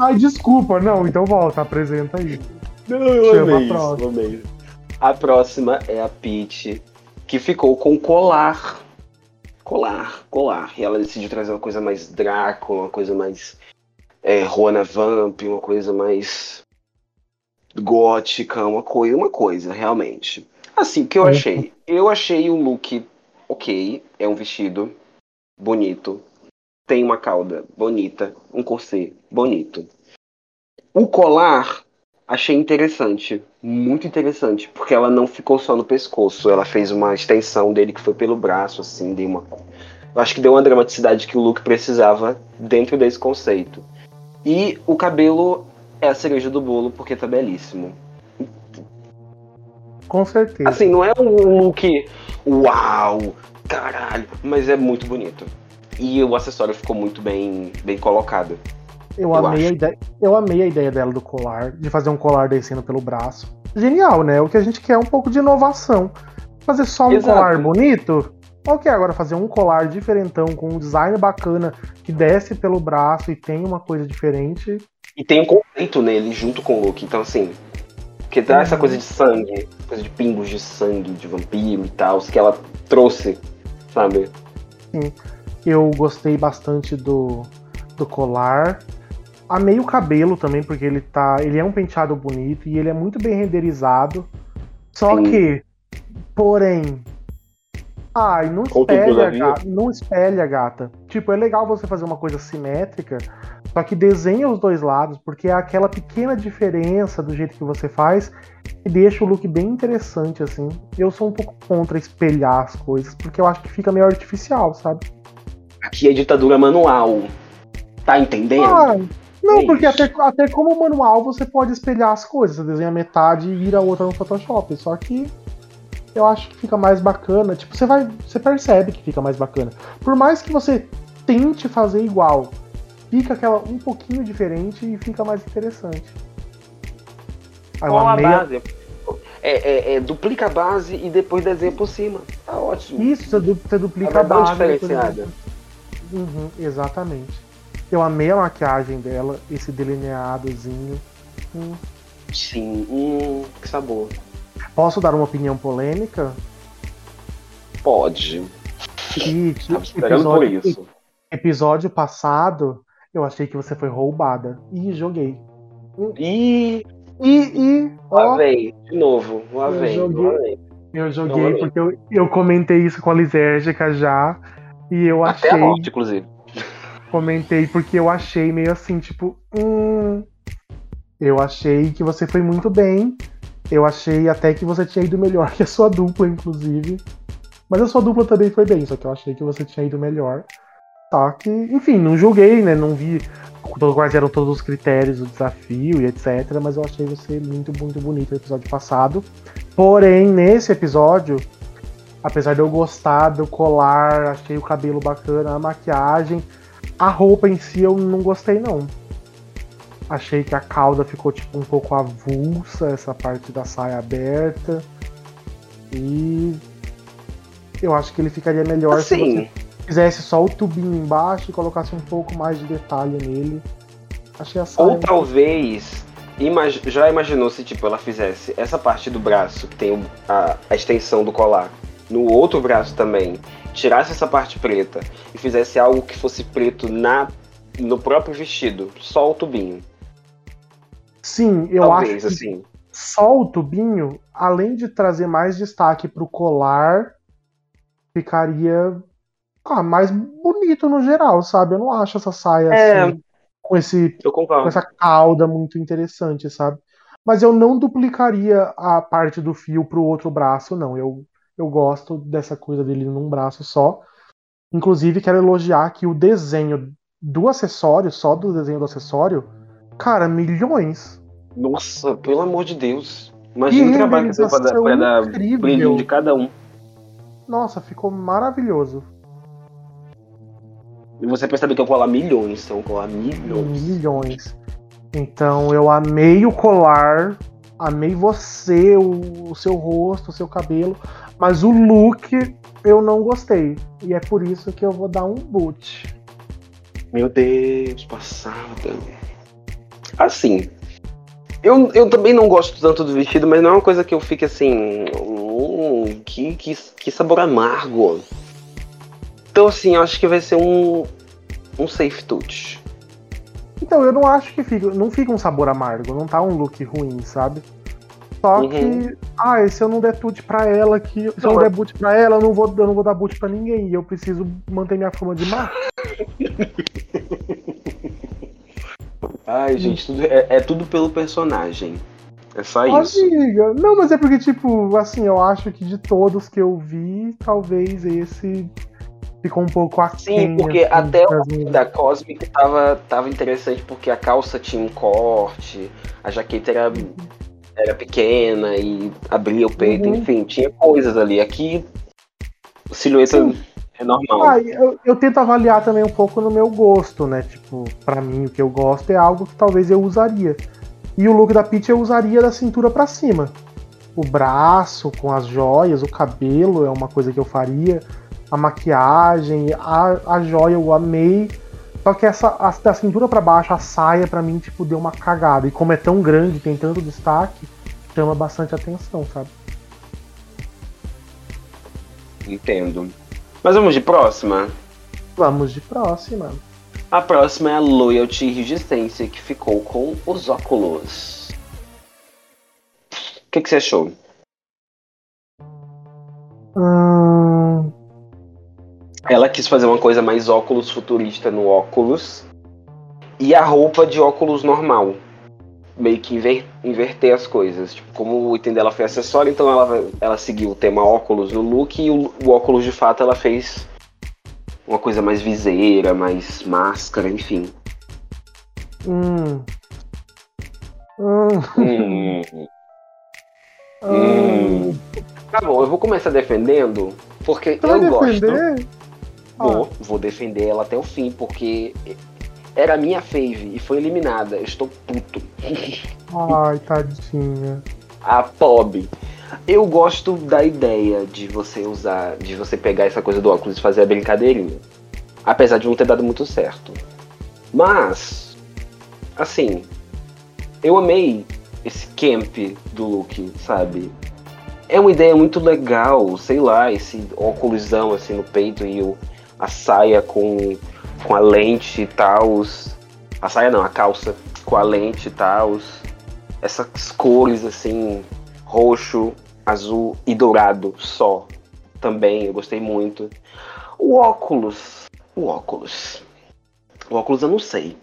Ai, desculpa, não, então volta, apresenta aí. Não, eu Chama amei a isso, próxima. eu amei. A próxima é a Peach, que ficou com colar. Colar, colar. E ela decidiu trazer uma coisa mais Draco, uma coisa mais é, Juana Vamp, uma coisa mais gótica, uma coisa, uma coisa, realmente. Assim, o que eu Uhum. achei? Eu achei o look ok, é um vestido bonito, tem uma cauda bonita, um corset bonito. O colar achei interessante, muito interessante, porque ela não ficou só no pescoço, ela fez uma extensão dele que foi pelo braço, assim, deu uma. Eu acho que deu uma dramaticidade que o look precisava dentro desse conceito. E o cabelo é a cereja do bolo, porque tá belíssimo. Com certeza. Assim, não é um look uau, caralho, mas é muito bonito. E o acessório ficou muito bem, bem colocado. Eu, eu amei acho. a ideia, eu amei a ideia dela do colar, de fazer um colar descendo pelo braço. Genial, né? O que a gente quer é um pouco de inovação. Fazer só um Exato. colar bonito? Ok, agora fazer um colar diferentão, com um design bacana, que desce pelo braço e tem uma coisa diferente. E tem um conceito nele junto com o look. Então, assim, que dá essa coisa de sangue, coisa de pingos de sangue, de vampiro e tal, que ela trouxe, sabe? Eu gostei bastante do, do colar. Amei o cabelo também, porque ele tá. Ele é um penteado bonito e ele é muito bem renderizado. Só Sim. que, porém. Ai, não espelha, gata. Não espelha, gata. Tipo, é legal você fazer uma coisa simétrica, só que desenha os dois lados, porque é aquela pequena diferença do jeito que você faz que deixa o look bem interessante, assim. Eu sou um pouco contra espelhar as coisas, porque eu acho que fica meio artificial, sabe? Aqui é ditadura manual. Tá entendendo? Ah, não, É porque isso. até, até como manual você pode espelhar as coisas. Você desenha metade e vira a outra no Photoshop. Só que eu acho que fica mais bacana. Tipo, você vai. Você percebe que fica mais bacana. Por mais que você tente fazer igual, fica aquela um pouquinho diferente e fica mais interessante. Eu Qual a amei a- base? É, é- é, duplica a base e depois desenha por cima. Tá ótimo. Isso, você, du- você duplica a bem base. diferenciada. Uhum, exatamente. Eu amei a maquiagem dela, esse delineadozinho. Hum. Sim, hum, que sabor. Posso dar uma opinião polêmica? Pode. Que Tava esperando por episódio, isso. episódio passado, eu achei que você foi roubada. E joguei. Ih, E, e lá ó, vem. De novo. Lá Eu joguei. Lá vem. eu joguei porque eu, eu comentei isso com a Lisérgica já. E eu Até achei. a morte, inclusive. Comentei porque eu achei meio assim, tipo, hum. Eu achei que você foi muito bem. Eu achei até que você tinha ido melhor que a sua dupla, inclusive. Mas a sua dupla também foi bem, só que eu achei que você tinha ido melhor. Só que, enfim, não julguei, né? Não vi quais eram todos os critérios do desafio e etc. Mas eu achei você muito, muito bonito no episódio passado. Porém, nesse episódio, apesar de eu gostar do colar, achei o cabelo bacana, a maquiagem, a roupa em si eu não gostei não. Achei que a cauda ficou tipo um pouco avulsa, essa parte da saia aberta. E eu acho que ele ficaria melhor assim, se você fizesse só o tubinho embaixo e colocasse um pouco mais de detalhe nele. Achei a saia Ou talvez imag já imaginou se tipo ela fizesse essa parte do braço que tem a, a extensão do colar no outro braço também, tirasse essa parte preta e fizesse algo que fosse preto na no próprio vestido, só o tubinho. Sim, eu Talvez, acho que assim. só o tubinho, além de trazer mais destaque pro colar, ficaria ah, mais bonito no geral, sabe? Eu não acho essa saia É. assim, com, esse, Eu com essa cauda muito interessante, sabe? Mas eu não duplicaria a parte do fio pro outro braço, não. Eu, eu gosto dessa coisa dele num braço só. Inclusive, quero elogiar que o desenho do acessório, só do desenho do acessório, cara, milhões. Nossa, pelo amor de Deus. Imagina o trabalho que você vai dar pra dar brilho de cada um. Nossa, ficou maravilhoso. E você percebe que eu lá milhões, então lá milhões. Milhões. Então eu amei o colar, amei você, o, o seu rosto, o seu cabelo, mas o look eu não gostei. E é por isso que eu vou dar um boot. Meu Deus, passada. Assim, eu, eu também não gosto tanto do vestido, mas não é uma coisa que eu fique assim. Hum, que, que, que sabor amargo. Então, assim, eu acho que vai ser um, um safe touch. Então eu não acho que fica, não fica um sabor amargo, não tá um look ruim, sabe? Só Uhum. que, ah, e se eu não der boot pra ela aqui, se eu Não, não é- der boot pra ela, eu não vou, eu não vou dar boot pra ninguém. E eu preciso manter minha fama de má. Ai, gente, tudo- é, é tudo pelo personagem. É só isso. Amiga, não, mas é porque, tipo, assim, eu acho que de todos que eu vi, talvez esse ficou um pouco aquém. Sim, porque assim, até o da Cosmic tava, tava interessante porque a calça tinha um corte, a jaqueta era, era pequena e abria o peito, Uhum. enfim, tinha coisas ali. Aqui, silhueta Sim. é normal. Ah, eu, eu tento avaliar também um pouco no meu gosto, né? Tipo, pra mim o que eu gosto é algo que talvez eu usaria. E o look da Peach eu usaria da cintura pra cima. O braço com as joias, o cabelo é uma coisa que eu faria. A maquiagem, a, a joia eu amei. Só que essa a, da cintura pra baixo, a saia pra mim tipo deu uma cagada. E como é tão grande, tem tanto destaque, chama bastante atenção, sabe? Entendo. Mas vamos de próxima? Vamos de próxima. A próxima é a Loyalty Resistência, que ficou com os óculos. O que, que você achou? Hum, Ela quis fazer uma coisa mais óculos futurista no óculos e a roupa de óculos normal. Meio que inver- inverter as coisas. Tipo, como o item dela foi acessório, então ela, ela seguiu o tema óculos no look e o, o óculos de fato ela fez uma coisa mais viseira, mais máscara, enfim. hum. Hum, Hum, hum. Tá bom, eu vou começar defendendo, porque vai eu gosto. Vou, vou defender ela até o fim, porque era a minha fave e foi eliminada. Eu estou puto. Ai, tadinha. A Pob. Eu gosto da ideia de você usar, de você pegar essa coisa do óculos e fazer a brincadeirinha. Apesar de não ter dado muito certo. Mas, assim, eu amei esse camp do look, sabe? É uma ideia muito legal, sei lá, esse óculosão assim no peito e o, a saia com, com a lente e tal. A saia não, a calça com a lente e tal. Essas cores assim, roxo, azul e dourado só. Também, eu gostei muito. O óculos. O óculos. O óculos eu não sei.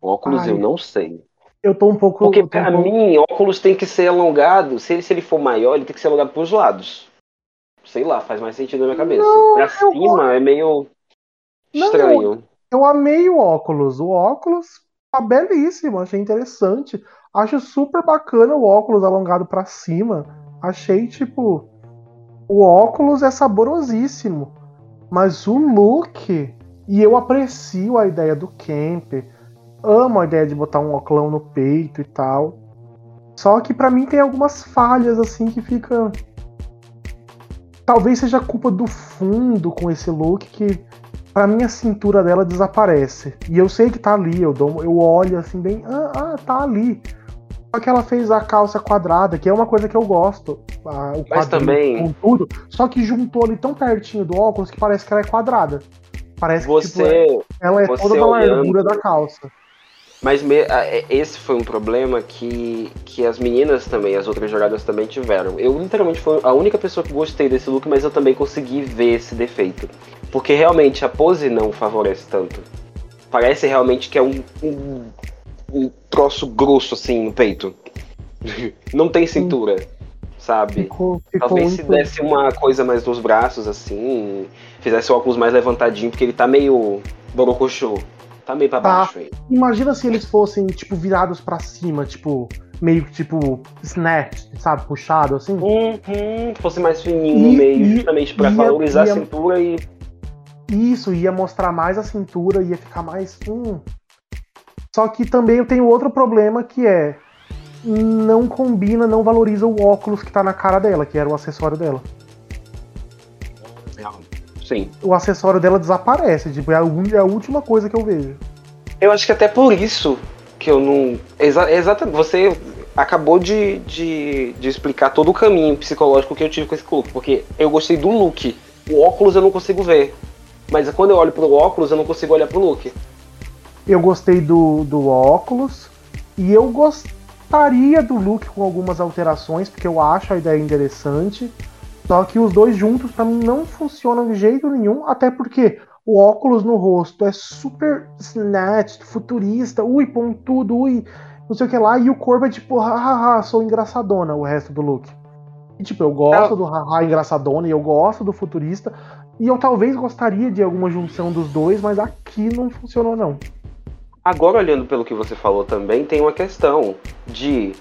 O óculos Ai. eu não sei. Eu tô um pouco. Porque tô um pra pouco- mim, óculos tem que ser alongado. Se ele, se ele for maior, ele tem que ser alongado pros lados. Sei lá, faz mais sentido na minha cabeça. Não, pra eu cima é meio Não, estranho. Eu amei o óculos. O óculos tá belíssimo, achei interessante. Acho super bacana o óculos alongado pra cima. Achei, tipo. O óculos é saborosíssimo. Mas o look. E eu aprecio a ideia do Camp. Amo a ideia de botar um óculos no peito e tal. Só que pra mim tem algumas falhas assim que fica. Talvez seja culpa do fundo com esse look que pra mim a cintura dela desaparece. E eu sei que tá ali, eu, dou, eu olho assim bem, ah, ah, tá ali. Só que ela fez a calça quadrada, que é uma coisa que eu gosto. a- o Mas também- Com tudo. Só que juntou ali tão pertinho do óculos que parece que ela é quadrada. Parece que tipo, Você. ela é você toda da olhando- largura da calça. Mas me- é- esse foi um problema que, que as meninas também, as outras jogadoras também tiveram. Eu literalmente fui a única pessoa que gostei desse look, mas eu também consegui ver esse defeito. Porque realmente a pose não favorece tanto. Parece realmente que é um, um, um troço grosso assim no peito. Não tem cintura, sabe? Ficou, ficou Talvez se desse uma coisa mais nos braços, assim, fizesse o óculos mais levantadinho, porque ele tá meio borocochô. Tá meio pra Tá. baixo aí. Imagina se eles fossem, tipo, virados pra cima, tipo, meio que tipo, snatch, sabe? Puxado assim. Uhum, fosse mais fininho no meio, e- justamente pra ia- valorizar ia- a cintura e. Isso, ia mostrar mais a cintura, ia ficar mais. Hum. Só que também eu tenho outro problema que é. Não combina, não valoriza o óculos que tá na cara dela, que era o acessório dela. Sim. O acessório dela desaparece, tipo, é a, é a última coisa que eu vejo. Eu acho que até por isso que eu não. Exa exatamente. Você acabou de, de, de explicar todo o caminho psicológico que eu tive com esse look. Porque eu gostei do look. O óculos eu não consigo ver. Mas quando eu olho pro óculos, eu não consigo olhar pro look. Eu gostei do, do óculos e eu gostaria do look com algumas alterações, porque eu acho a ideia interessante. Só que os dois juntos pra mim não funcionam de jeito nenhum, até porque o óculos no rosto é super snatched, futurista, ui, pontudo, ui, não sei o que lá, e o corpo é tipo, hahaha, sou engraçadona, o resto do look. E, tipo, eu gosto do haha engraçadona e eu gosto do futurista, e eu talvez gostaria de alguma junção dos dois, mas aqui não funcionou não. Agora, olhando pelo que você falou também, tem uma questão de.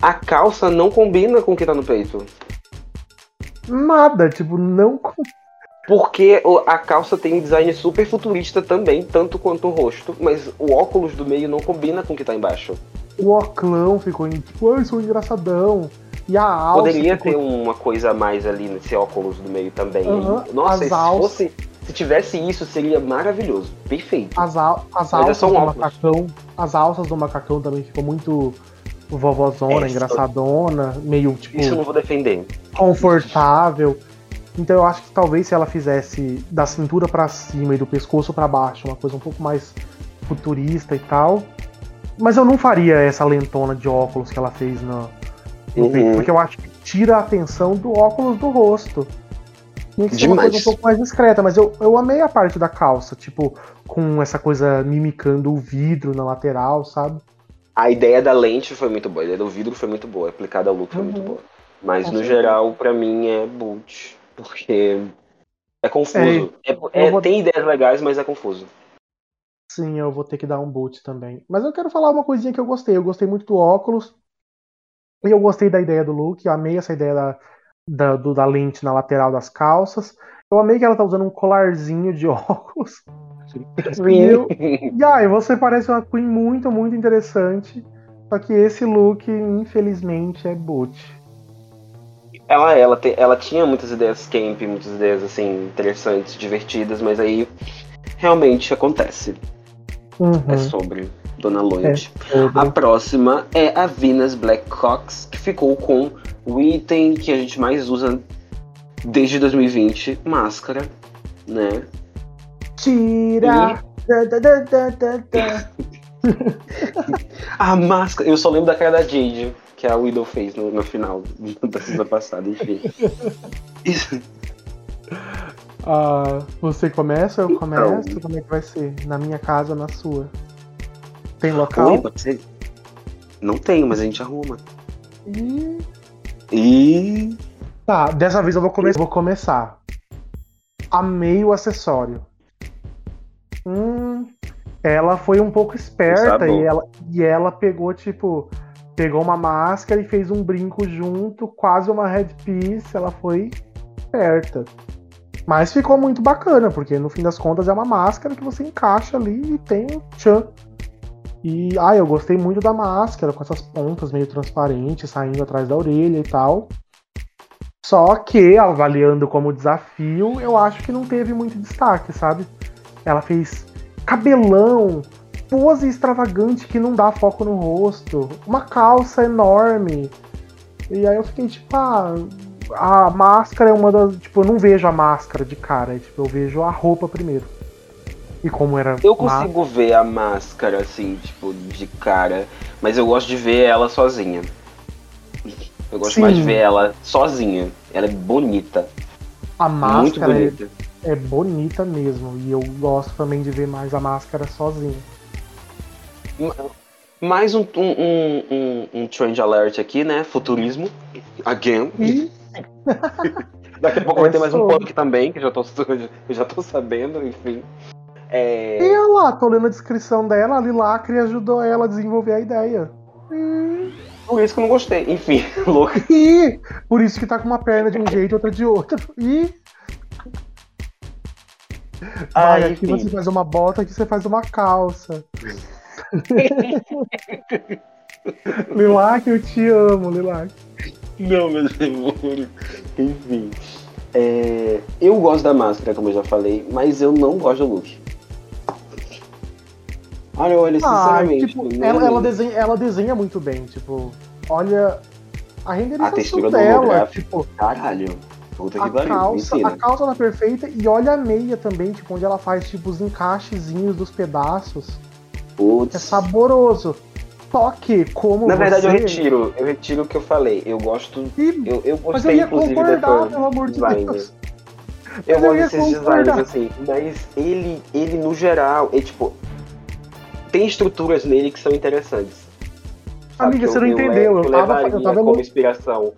A calça não combina com o que tá no peito. Nada, tipo, não. Porque a calça tem um design super futurista também, tanto quanto o rosto, mas o óculos do meio não combina com o que tá embaixo. O oclão ficou em tipo, ai, sou engraçadão. E a alça. Poderia ficou- ter uma coisa a mais ali nesse óculos do meio também. Aham, Nossa, se alças- fosse. Se tivesse isso, seria maravilhoso. Perfeito. As, al- as é alças um do óculos. macacão. As alças do macacão também ficou muito vovozona, É, engraçadona, meio tipo Isso eu não vou defender. confortável. Então eu acho que talvez se ela fizesse da cintura pra cima e do pescoço pra baixo, uma coisa um pouco mais futurista e tal. Mas eu não faria essa lentona de óculos que ela fez no, no Uhum. peito, porque eu acho que tira a atenção do óculos do rosto. Tinha que ser uma coisa um pouco mais discreta, mas eu, eu amei a parte da calça, tipo, com essa coisa mimicando o vidro na lateral, sabe? A ideia da lente foi muito boa, a ideia do vidro foi muito boa, aplicada ao look foi Uhum. muito boa. Mas no geral, pra mim é boot. Porque é confuso. É- eu é- vou- Tem ideias legais, mas é confuso. Sim, eu vou ter que dar um boot também. Mas eu quero falar uma coisinha que eu gostei. Eu gostei muito do óculos. E eu gostei da ideia do look. Eu amei essa ideia da, da, do- da lente na lateral das calças. Eu amei que ela tá usando um colarzinho de óculos. E, eu, e aí, você parece uma Queen muito, muito interessante. Só que esse look, infelizmente, é boot. Ela, ela, te- ela tinha muitas ideias camp, muitas ideias assim, interessantes, divertidas, mas aí realmente acontece. Uhum. É sobre Dona Lloyd. Sobre. A próxima é a Venus Black Cox, que ficou com o item que a gente mais usa desde 2020, máscara, né? Tira! Da, da, da, da, da, da. A máscara, eu só lembro da cara da Jade, que a Widow fez no, no final da semana passada, enfim. Isso. Ah, você começa, eu Então. começo? Como é que vai ser? Na minha casa ou na sua? Tem local? Oi, pode ser? Não tenho, mas a gente arruma. Ih, E Tá, dessa vez eu vou, come vou começar. Amei o acessório. Hum, ela foi um pouco esperta e ela, e ela pegou, tipo, pegou uma máscara e fez um brinco junto, quase uma headpiece. Ela foi esperta. Mas ficou muito bacana, porque no fim das contas é uma máscara que você encaixa ali e tem um tchan. E ah, eu gostei muito da máscara, com essas pontas meio transparentes saindo atrás da orelha e tal. Só que, avaliando como desafio, eu acho que não teve muito destaque, sabe? Ela fez cabelão, pose extravagante que não dá foco no rosto, uma calça enorme. E aí eu fiquei tipo, ah, a máscara é uma das. Tipo, eu não vejo a máscara de cara, tipo, eu vejo a roupa primeiro. E como era. Eu consigo máscara... ver a máscara, assim, tipo, de cara, mas eu gosto de ver ela sozinha. Eu gosto Sim. mais de ver ela sozinha. Ela é bonita. A máscara Muito bonita. É, é bonita mesmo. E eu gosto também de ver mais a máscara sozinha. Mais um, um, um, um, trend alert aqui, né? Futurismo. Again. Daqui a pouco é vai ter mais um punk também, que já tô, eu já tô sabendo, enfim. É... E olha lá, tô lendo a descrição dela, a Lilacre ajudou ela a desenvolver a ideia. Hum. Por isso que eu não gostei. Enfim, louco. E por isso que tá com uma perna de um jeito e outra de outro. E. Vai, ah, aqui você faz uma bota, aqui você faz uma calça. Lilac, eu te amo, Lilac. Não, meu demônio. Enfim. É, eu gosto da máscara, como eu já falei, mas eu não gosto do look. Olha, olha, ah, sinceramente. Tipo, ela, ela, desenha, ela desenha muito bem, tipo, olha a renderização a textura dela, tipo. Caralho. Puta que a, pariu, calça, a calça tá perfeita e olha a meia também, tipo, onde ela faz tipo os encaixezinhos dos pedaços. Putz. É saboroso. Só que, como. Na verdade, eu retiro. Eu retiro o que eu falei. Eu gosto. E... Eu, eu gostei, mas eu ia inclusive, concordar, pelo amor de Deus. Eu gosto desses designs, assim, mas ele, ele no geral, é tipo, tem estruturas nele que são interessantes. Amiga, você não entendeu. Eu, eu tava, eu tava como inspiração.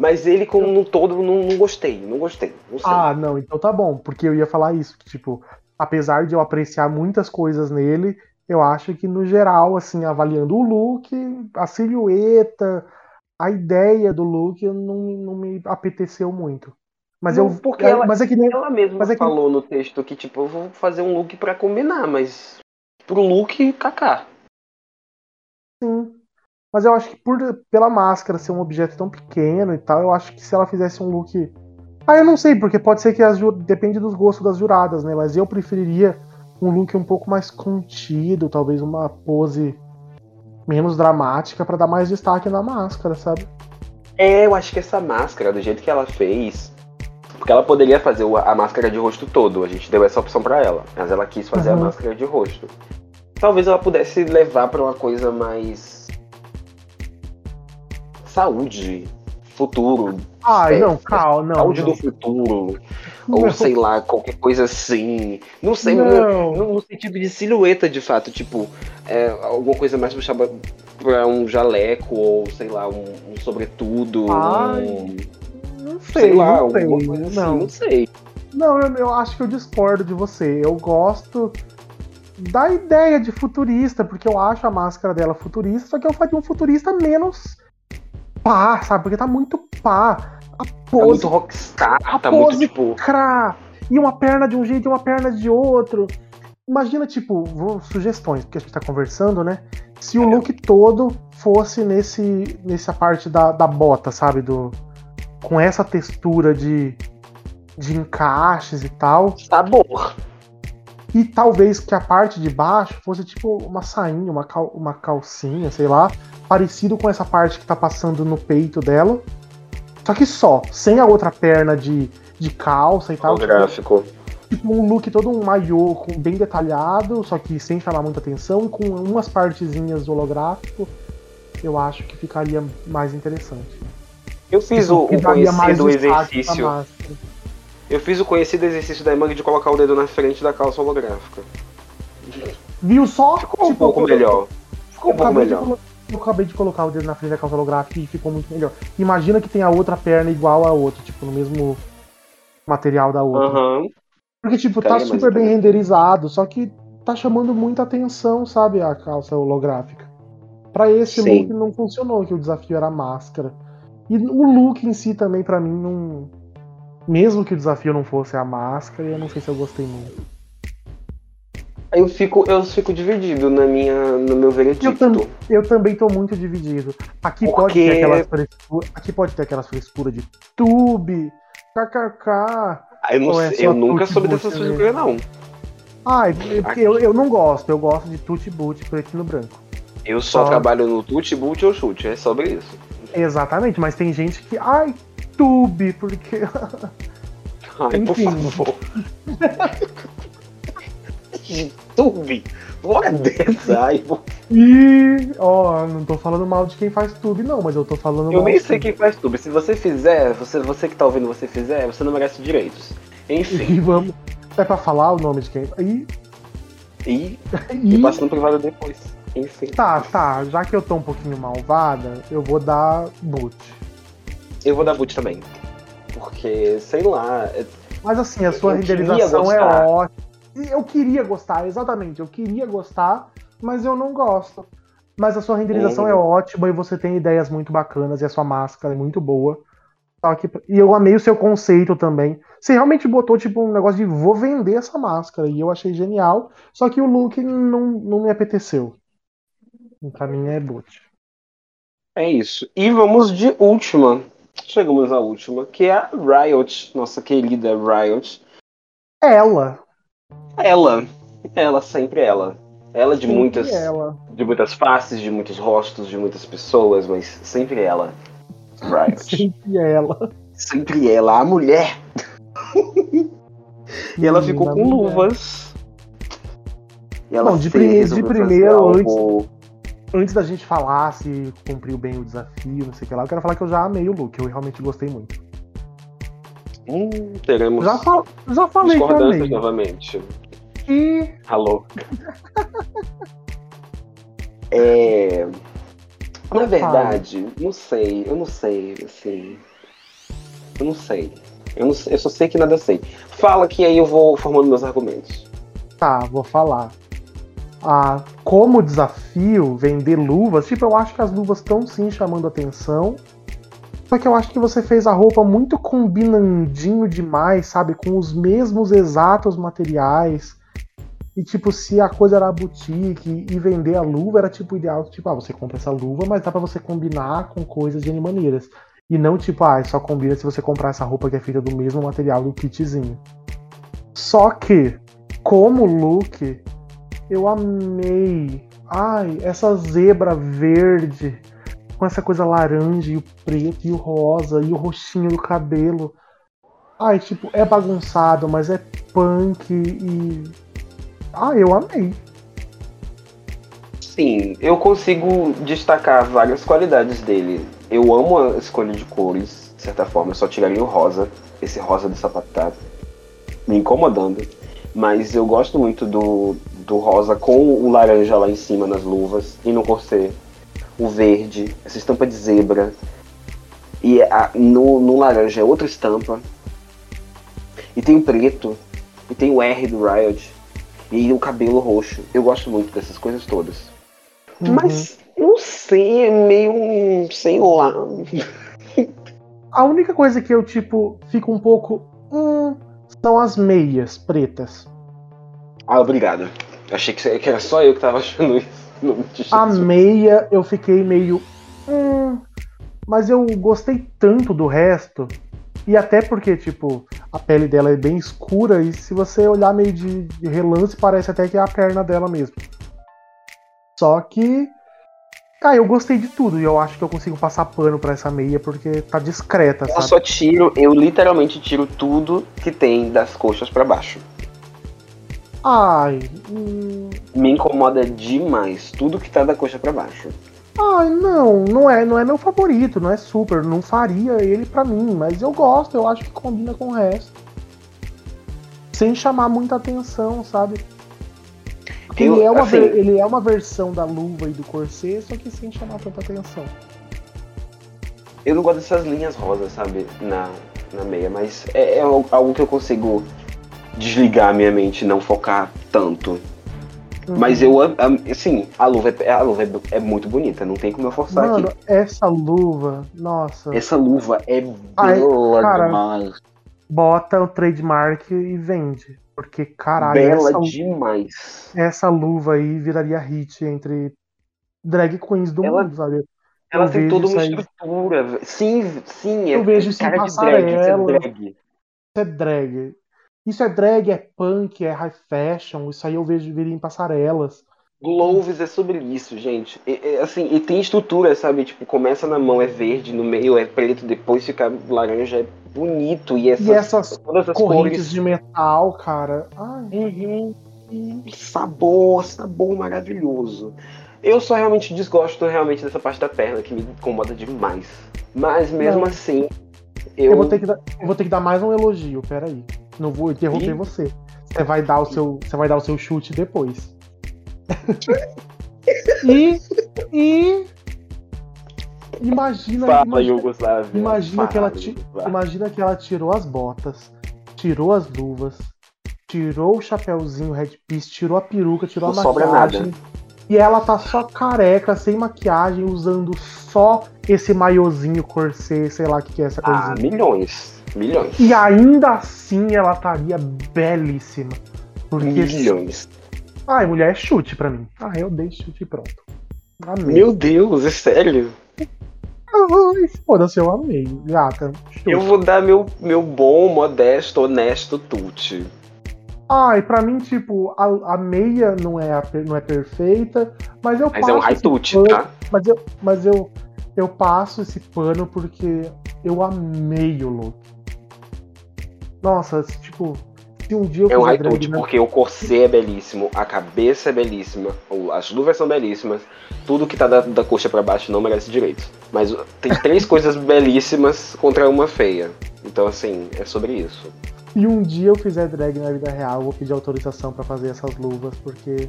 Mas ele, como um todo, não, não gostei. Não gostei. Não ah, não, então tá bom. Porque eu ia falar isso. Que, tipo, apesar de eu apreciar muitas coisas nele, eu acho que, no geral, assim, avaliando o look, a silhueta, a ideia do look, não, não me apeteceu muito. Mas não, eu. Porque ela, mas é que nem, ela mesma mas é que... falou no texto que, tipo, eu vou fazer um look para combinar, mas pro Luke, Kaká. Sim. Mas eu acho que por, pela máscara ser um objeto tão pequeno e tal, eu acho que se ela fizesse um look. Ah, eu não sei, porque pode ser que as depende dos gostos das juradas, né? Mas eu preferiria um look um pouco mais contido, talvez uma pose menos dramática para dar mais destaque na máscara, sabe? É, eu acho que essa máscara, do jeito que ela fez, porque ela poderia fazer a máscara de rosto todo, a gente deu essa opção para ela, mas ela quis fazer uhum. a máscara de rosto talvez ela pudesse levar para uma coisa mais saúde, futuro. Ai, é, não, calma, não. Saúde não. do futuro. Não. Ou sei lá, qualquer coisa assim. Não sei, no, no, sentido de silhueta, de fato. Tipo, é, alguma coisa mais puxada pra um jaleco, ou sei lá, um, um sobretudo. Ai, um, não sei, sei lá, não sei, assim, não. não sei. Não, eu, eu acho que eu discordo de você. Eu gosto da ideia de futurista, porque eu acho a máscara dela futurista, só que eu faria um futurista menos pá, sabe? Porque tá muito pá. A pose, tá muito rockstar, a tá pose muito tipo. Crá, e uma perna de um jeito e uma perna de outro. Imagina, tipo, vou, sugestões, porque a gente tá conversando, né? Se o look todo fosse nesse nessa parte da, da bota, sabe? Do, com essa textura de, de encaixes e tal. Sabor. E talvez que a parte de baixo fosse tipo uma sainha, uma, cal, uma calcinha, sei lá, parecido com essa parte que tá passando no peito dela. Só que só, sem a outra perna de, de calça e tal. Tipo, gráfico. Tipo um look todo um maiô bem detalhado, só que sem chamar muita atenção, com umas partezinhas holográfico. Eu acho que ficaria mais interessante. Eu fiz tipo, o, o conhecido exercício eu fiz o conhecido exercício da Emang de colocar o dedo na frente da calça holográfica. Viu só? Ficou tipo, um pouco melhor. Ficou um pouco melhor. eu acabei de colocar o dedo na frente da calça holográfica e ficou muito melhor. Imagina que tem a outra perna igual a outra, tipo, no mesmo material da outra. Aham. Porque, tipo, tá super bem renderizado, só que tá chamando muita atenção, sabe, a calça holográfica. Pra esse Sim. look não funcionou, que o desafio era a máscara. E o look em si também, pra mim, não. Mesmo que o desafio não fosse a máscara, eu não sei se eu gostei muito. Eu fico, eu fico dividido na minha, no meu Eu, veredicto. tam- eu também tô muito dividido. Aqui pode Porque- ter aquelas frescuras. Aqui pode ter aquelas frescuras de tube, kkk. Ah, Eu, não é eu nunca soube dessas mesmo? coisas, não. Ai, porque eu, eu não gosto, eu gosto de tutti boot preto e no branco. Eu só Só- trabalho no tute, boot ou chute. É sobre isso. Exatamente, mas tem gente que. Ai, tube, porque. Ai, por Enfim. favor. Tube. Bora dessa. Ai, pô. E. Ó, não tô falando mal de quem faz tube, não, mas eu tô falando eu nem sei quem faz tube. Se você fizer, você, você que tá ouvindo você fizer, você não merece direitos. Enfim. E vamos. É pra falar o nome de quem. E. E, e... e passa no privado depois. Enfim. Tá, tá, já que eu tô um pouquinho malvada, eu vou dar boot. Eu vou dar boot também. Porque, sei lá. é- Mas assim, a sua renderização é ótima. Eu queria gostar, exatamente. Eu queria gostar, mas eu não gosto. Mas a sua renderização Uhum. é ótima e você tem ideias muito bacanas e a sua máscara é muito boa. Só que, e eu amei o seu conceito também. Você realmente botou tipo um negócio de vou vender essa máscara e eu achei genial. Só que o look não, não me apeteceu. Pra mim é boot. É isso. E vamos de última. Chegamos à última, que é a Riot, nossa querida Riot. Ela. Ela. Ela, sempre ela. Ela de sempre muitas, Ela. de muitas faces, de muitos rostos, de muitas pessoas, mas sempre ela. Riot. Sempre ela. sempre ela, a mulher. E ela ficou com Menina, luvas. E ela Bom, de fez, prime- de primeiro, algo- Antes da gente falar se cumpriu bem o desafio, não sei o que lá, eu quero falar que eu já amei o look, eu realmente gostei muito. Hum, teremos Já, já falei que eu amei. novamente. E Alô. É. Na verdade, não sei, eu não sei, assim. Eu não sei. Eu, não eu só sei que nada sei. Fala que aí eu vou formando meus argumentos. tá, vou falar. Ah, como desafio, vender luvas, tipo, eu acho que as luvas estão sim chamando atenção. Só que eu acho que você fez a roupa muito combinandinho demais, sabe? Com os mesmos exatos materiais. E tipo, se a coisa era boutique e vender a luva era tipo ideal, tipo, ah, você compra essa luva, mas dá pra você combinar com coisas de maneiras. E não tipo, ah, só combina se você comprar essa roupa que é feita do mesmo material do kitzinho. Só que, como look, eu amei. Ai, essa zebra verde com essa coisa laranja e o preto e o rosa e o roxinho do cabelo. Ai, tipo, é bagunçado, mas é punk e. Ah, eu amei. Sim, eu consigo destacar várias qualidades dele. Eu amo a escolha de cores, de certa forma. Eu só tiraria o rosa, esse rosa do sapatado, me incomodando. Mas eu gosto muito do, do rosa com o laranja lá em cima nas luvas e no corset. O verde, essa estampa de zebra. E a- no, no laranja é outra estampa. E tem o preto. E tem o R do Riot. E o cabelo roxo. Eu gosto muito dessas coisas todas. Uhum. Mas não sei, é meio. sei lá. A única coisa que eu, tipo, fico um pouco. São as meias pretas. Ah, obrigado. Achei que era só eu que tava achando isso. A meia eu fiquei meio. Hum, mas eu gostei tanto do resto. E até porque, tipo, a pele dela é bem escura e se você olhar meio de, de relance, parece até que é a perna dela mesmo. Só que. Ah, eu gostei de tudo e eu acho que eu consigo passar pano pra essa meia porque tá discreta, Eu sabe? só tiro, eu literalmente tiro tudo que tem das coxas pra baixo. Ai. hum, Me incomoda demais tudo que tá da coxa pra baixo. Ai, não, não é, não é meu favorito, não é super, não faria ele pra mim, mas eu gosto, eu acho que combina com o resto. Sem chamar muita atenção, sabe? Ele, é uma assim- ele é uma versão da luva e do corset, só que sem chamar tanta atenção. Eu não gosto dessas linhas rosas, sabe? Na, na meia, mas é, é algo que eu consigo desligar a minha mente e não focar tanto. Mas eu, assim, a luva, é, a luva é, é muito bonita, não tem como eu forçar Mano, aqui. essa luva, nossa. Essa luva é Ai, bela cara, demais. Bota o trademark e vende. Porque, caralho, bela essa, demais. essa luva aí viraria hit entre drag queens do Ela- mundo, sabe? Ela Eu tem toda uma aí. estrutura. Sim, sim, é Eu vejo isso em drag, isso é passarela. drag. Isso é drag. Isso é drag, é punk, é high fashion. Isso aí eu vejo viria em passarelas. Gloves é sobre isso, gente. E- e, assim, e tem estrutura, sabe? Tipo, começa na mão é verde, no meio é preto, depois fica laranja, é bonito. E essas, E essas todas as correntes cores. de metal, cara. Ai, Uhum. Hum, Sabor, sabor maravilhoso. Eu só realmente desgosto realmente dessa parte da perna, que me incomoda demais. Mas mesmo Não. assim, eu. eu, vou ter que dar, eu vou ter que dar mais um elogio, peraí. Não vou interromper Ih. você. Você vai dar o seu, você vai dar o seu chute depois. e e imagina, Fala, imagina, imagina que ela ti- imagina que ela tirou as botas, tirou as luvas, tirou o chapéuzinho headpiece, tirou a peruca, tirou Não a maquiagem. E ela tá só careca, sem maquiagem, usando só esse maiozinho corset, sei lá o que, que é essa Ah, coisinha. milhões. Milhões. E ainda assim ela estaria belíssima. Porque. Milhões. Ai, mulher é chute pra mim. Ah, eu dei chute e pronto. Meu Deus, é sério? Foda-se, eu amei. Gata. chute. Eu vou dar meu, meu bom, modesto, honesto tute. Ai, pra mim, tipo, a, a meia não é, a não é perfeita, mas eu Mas é um passo high esse tute, pano- tá? Mas eu, mas eu, eu passo esse pano porque eu amei o look. Nossa, tipo, se um dia eu É um tute, né? porque o corset é belíssimo, a cabeça é belíssima, as luvas são belíssimas, tudo que tá da, da coxa pra baixo não merece direito. Mas tem três coisas belíssimas contra uma feia. Então, assim, é sobre isso. Se um dia eu fizer drag na vida real, eu vou pedir autorização pra fazer essas luvas, porque.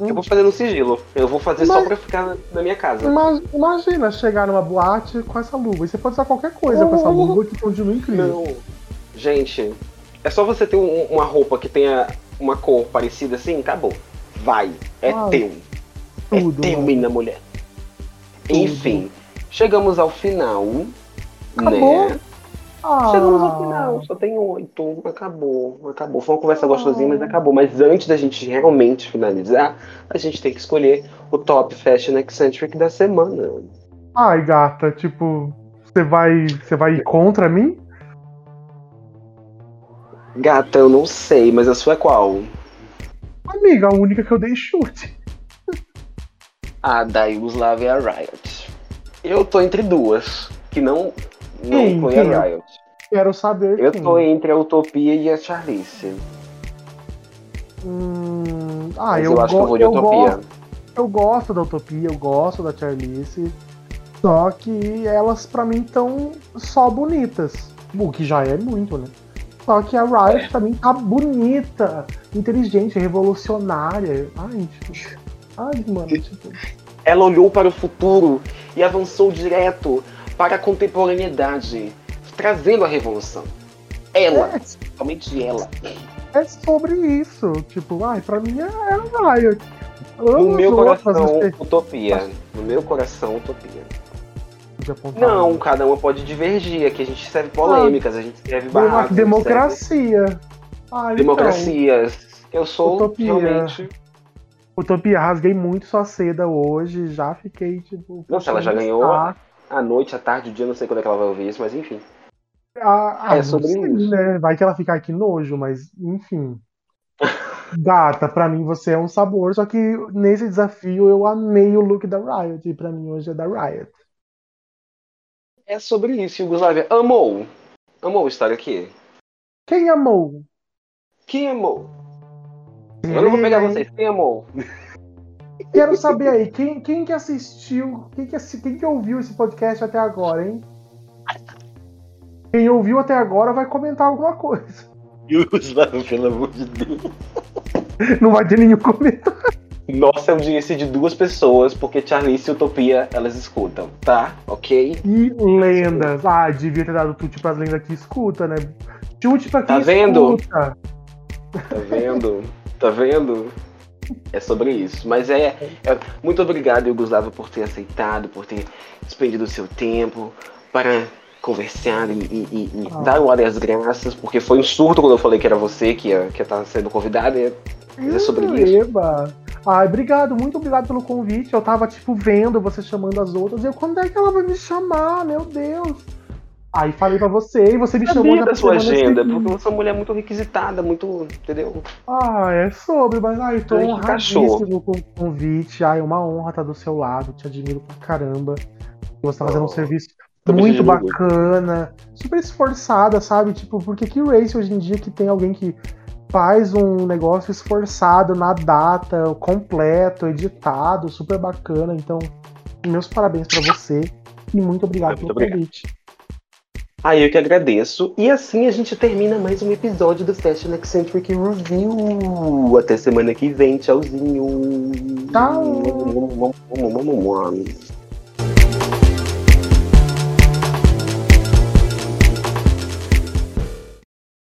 Eu vou fazer no sigilo. Eu vou fazer só pra ficar na, minha casa. Ima- Imagina chegar numa boate com essa luva. E você pode usar qualquer coisa com essa luva que continua incrível. Não. Gente, é só você ter um- uma roupa que tenha uma cor parecida assim, acabou. Vai. É Ah, teu. Tudo. é teu, menina mulher. Tudo. Enfim, chegamos ao final. Acabou? Né? Ah, Chegamos ao final, só tem oito. Acabou, acabou. Foi uma conversa Ah. gostosinha, mas acabou. Mas antes da gente realmente finalizar, a gente tem que escolher o top fashion eccentric da semana. Ai, gata, tipo, você vai, você vai ir contra mim? Gata, eu não sei, mas a sua é qual? Amiga, a única que eu dei chute. A da Yugoslavia Riot. Eu tô entre duas, que não, não Quem? inclui Quem? a Riot. Quero saber Eu quem. tô entre a Utopia e a Charlize. Hum, ah, mas eu, eu, acho que eu vou de eu Utopia. gosto, eu gosto da Utopia, eu gosto da Charlize. Só que elas, pra mim, estão só bonitas. O que já é muito, né? Só que a Riot É. também tá bonita, inteligente, revolucionária. Ai, tipo. Ai, mano, tipo. Ela olhou para o futuro e avançou direto para a contemporaneidade, trazendo a revolução. Ela, É, somente ela. é sobre isso. Tipo, ai, pra mim é a Riot. No meu coração, mas utopia. No meu coração, utopia. De apontar. Não, cada uma pode divergir. Aqui a gente serve polêmicas, a gente a gente democracia. Ah, então, Democracias. Eu sou Utopia. realmente. Utopia, rasguei muito sua seda hoje, já fiquei, tipo. Nossa, ela já ganhou saco. à noite, à tarde, o dia, não sei quando é que ela vai ouvir isso, mas enfim. Ah, ah, É não sobre sei, isso. né? Vai que ela ficar aqui nojo, mas enfim. Gata, pra mim você é um sabor, só que nesse desafio eu amei o look da Riot, e pra mim hoje é da Riot. É sobre isso, Yugoslávia. Amou. Amou estar aqui. Quem amou? Quem amou? Eu não vou pegar vocês. Quem amou? Quero saber aí, quem, quem que assistiu, quem que, quem que ouviu esse podcast até agora, hein? Quem ouviu até agora vai comentar alguma coisa. Yugoslávia, pelo amor de Deus. Não vai ter nenhum comentário. Nossa audiência de duas pessoas, porque Charlize e Utopia elas escutam, tá? Ok? E lendas. Ah, devia ter dado tute pras lendas que escuta, né? Tute pra quem Tá vendo? escuta. Tá vendo? Tá vendo? É sobre isso. Mas é, é- Muito obrigado, Gustavo, por ter aceitado, por ter despendido o seu tempo para conversar e, e- e- Ah. dar o ar das graças, porque foi um surto quando eu falei que era você que ia que ia estar sendo convidado. e- Mas é sobre isso. Eba. Ai, obrigado, muito obrigado pelo convite. Eu tava, tipo, vendo você chamando as outras. E eu, quando é que ela vai me chamar? Meu Deus. Aí falei pra você e você me chamou Sabia da pra sua agenda, porque você é uma mulher muito requisitada, muito. Entendeu? Ah, é sobre, mas ai, tô honradíssimo com o convite. Ai, é uma honra estar do seu lado, te admiro pra caramba. Você tá fazendo um Oh, serviço te admiro muito. bacana, super esforçada, sabe? Tipo, porque que race hoje em dia que tem alguém que faz um negócio esforçado na data, completo, editado, super bacana. Então, meus parabéns pra você e muito obrigado Muito pelo obrigado. convite. Aí eu que agradeço. E assim a gente termina mais um episódio do Fashion Eccentric Review. Até semana que vem. Tchauzinho. Tchau. Tchau.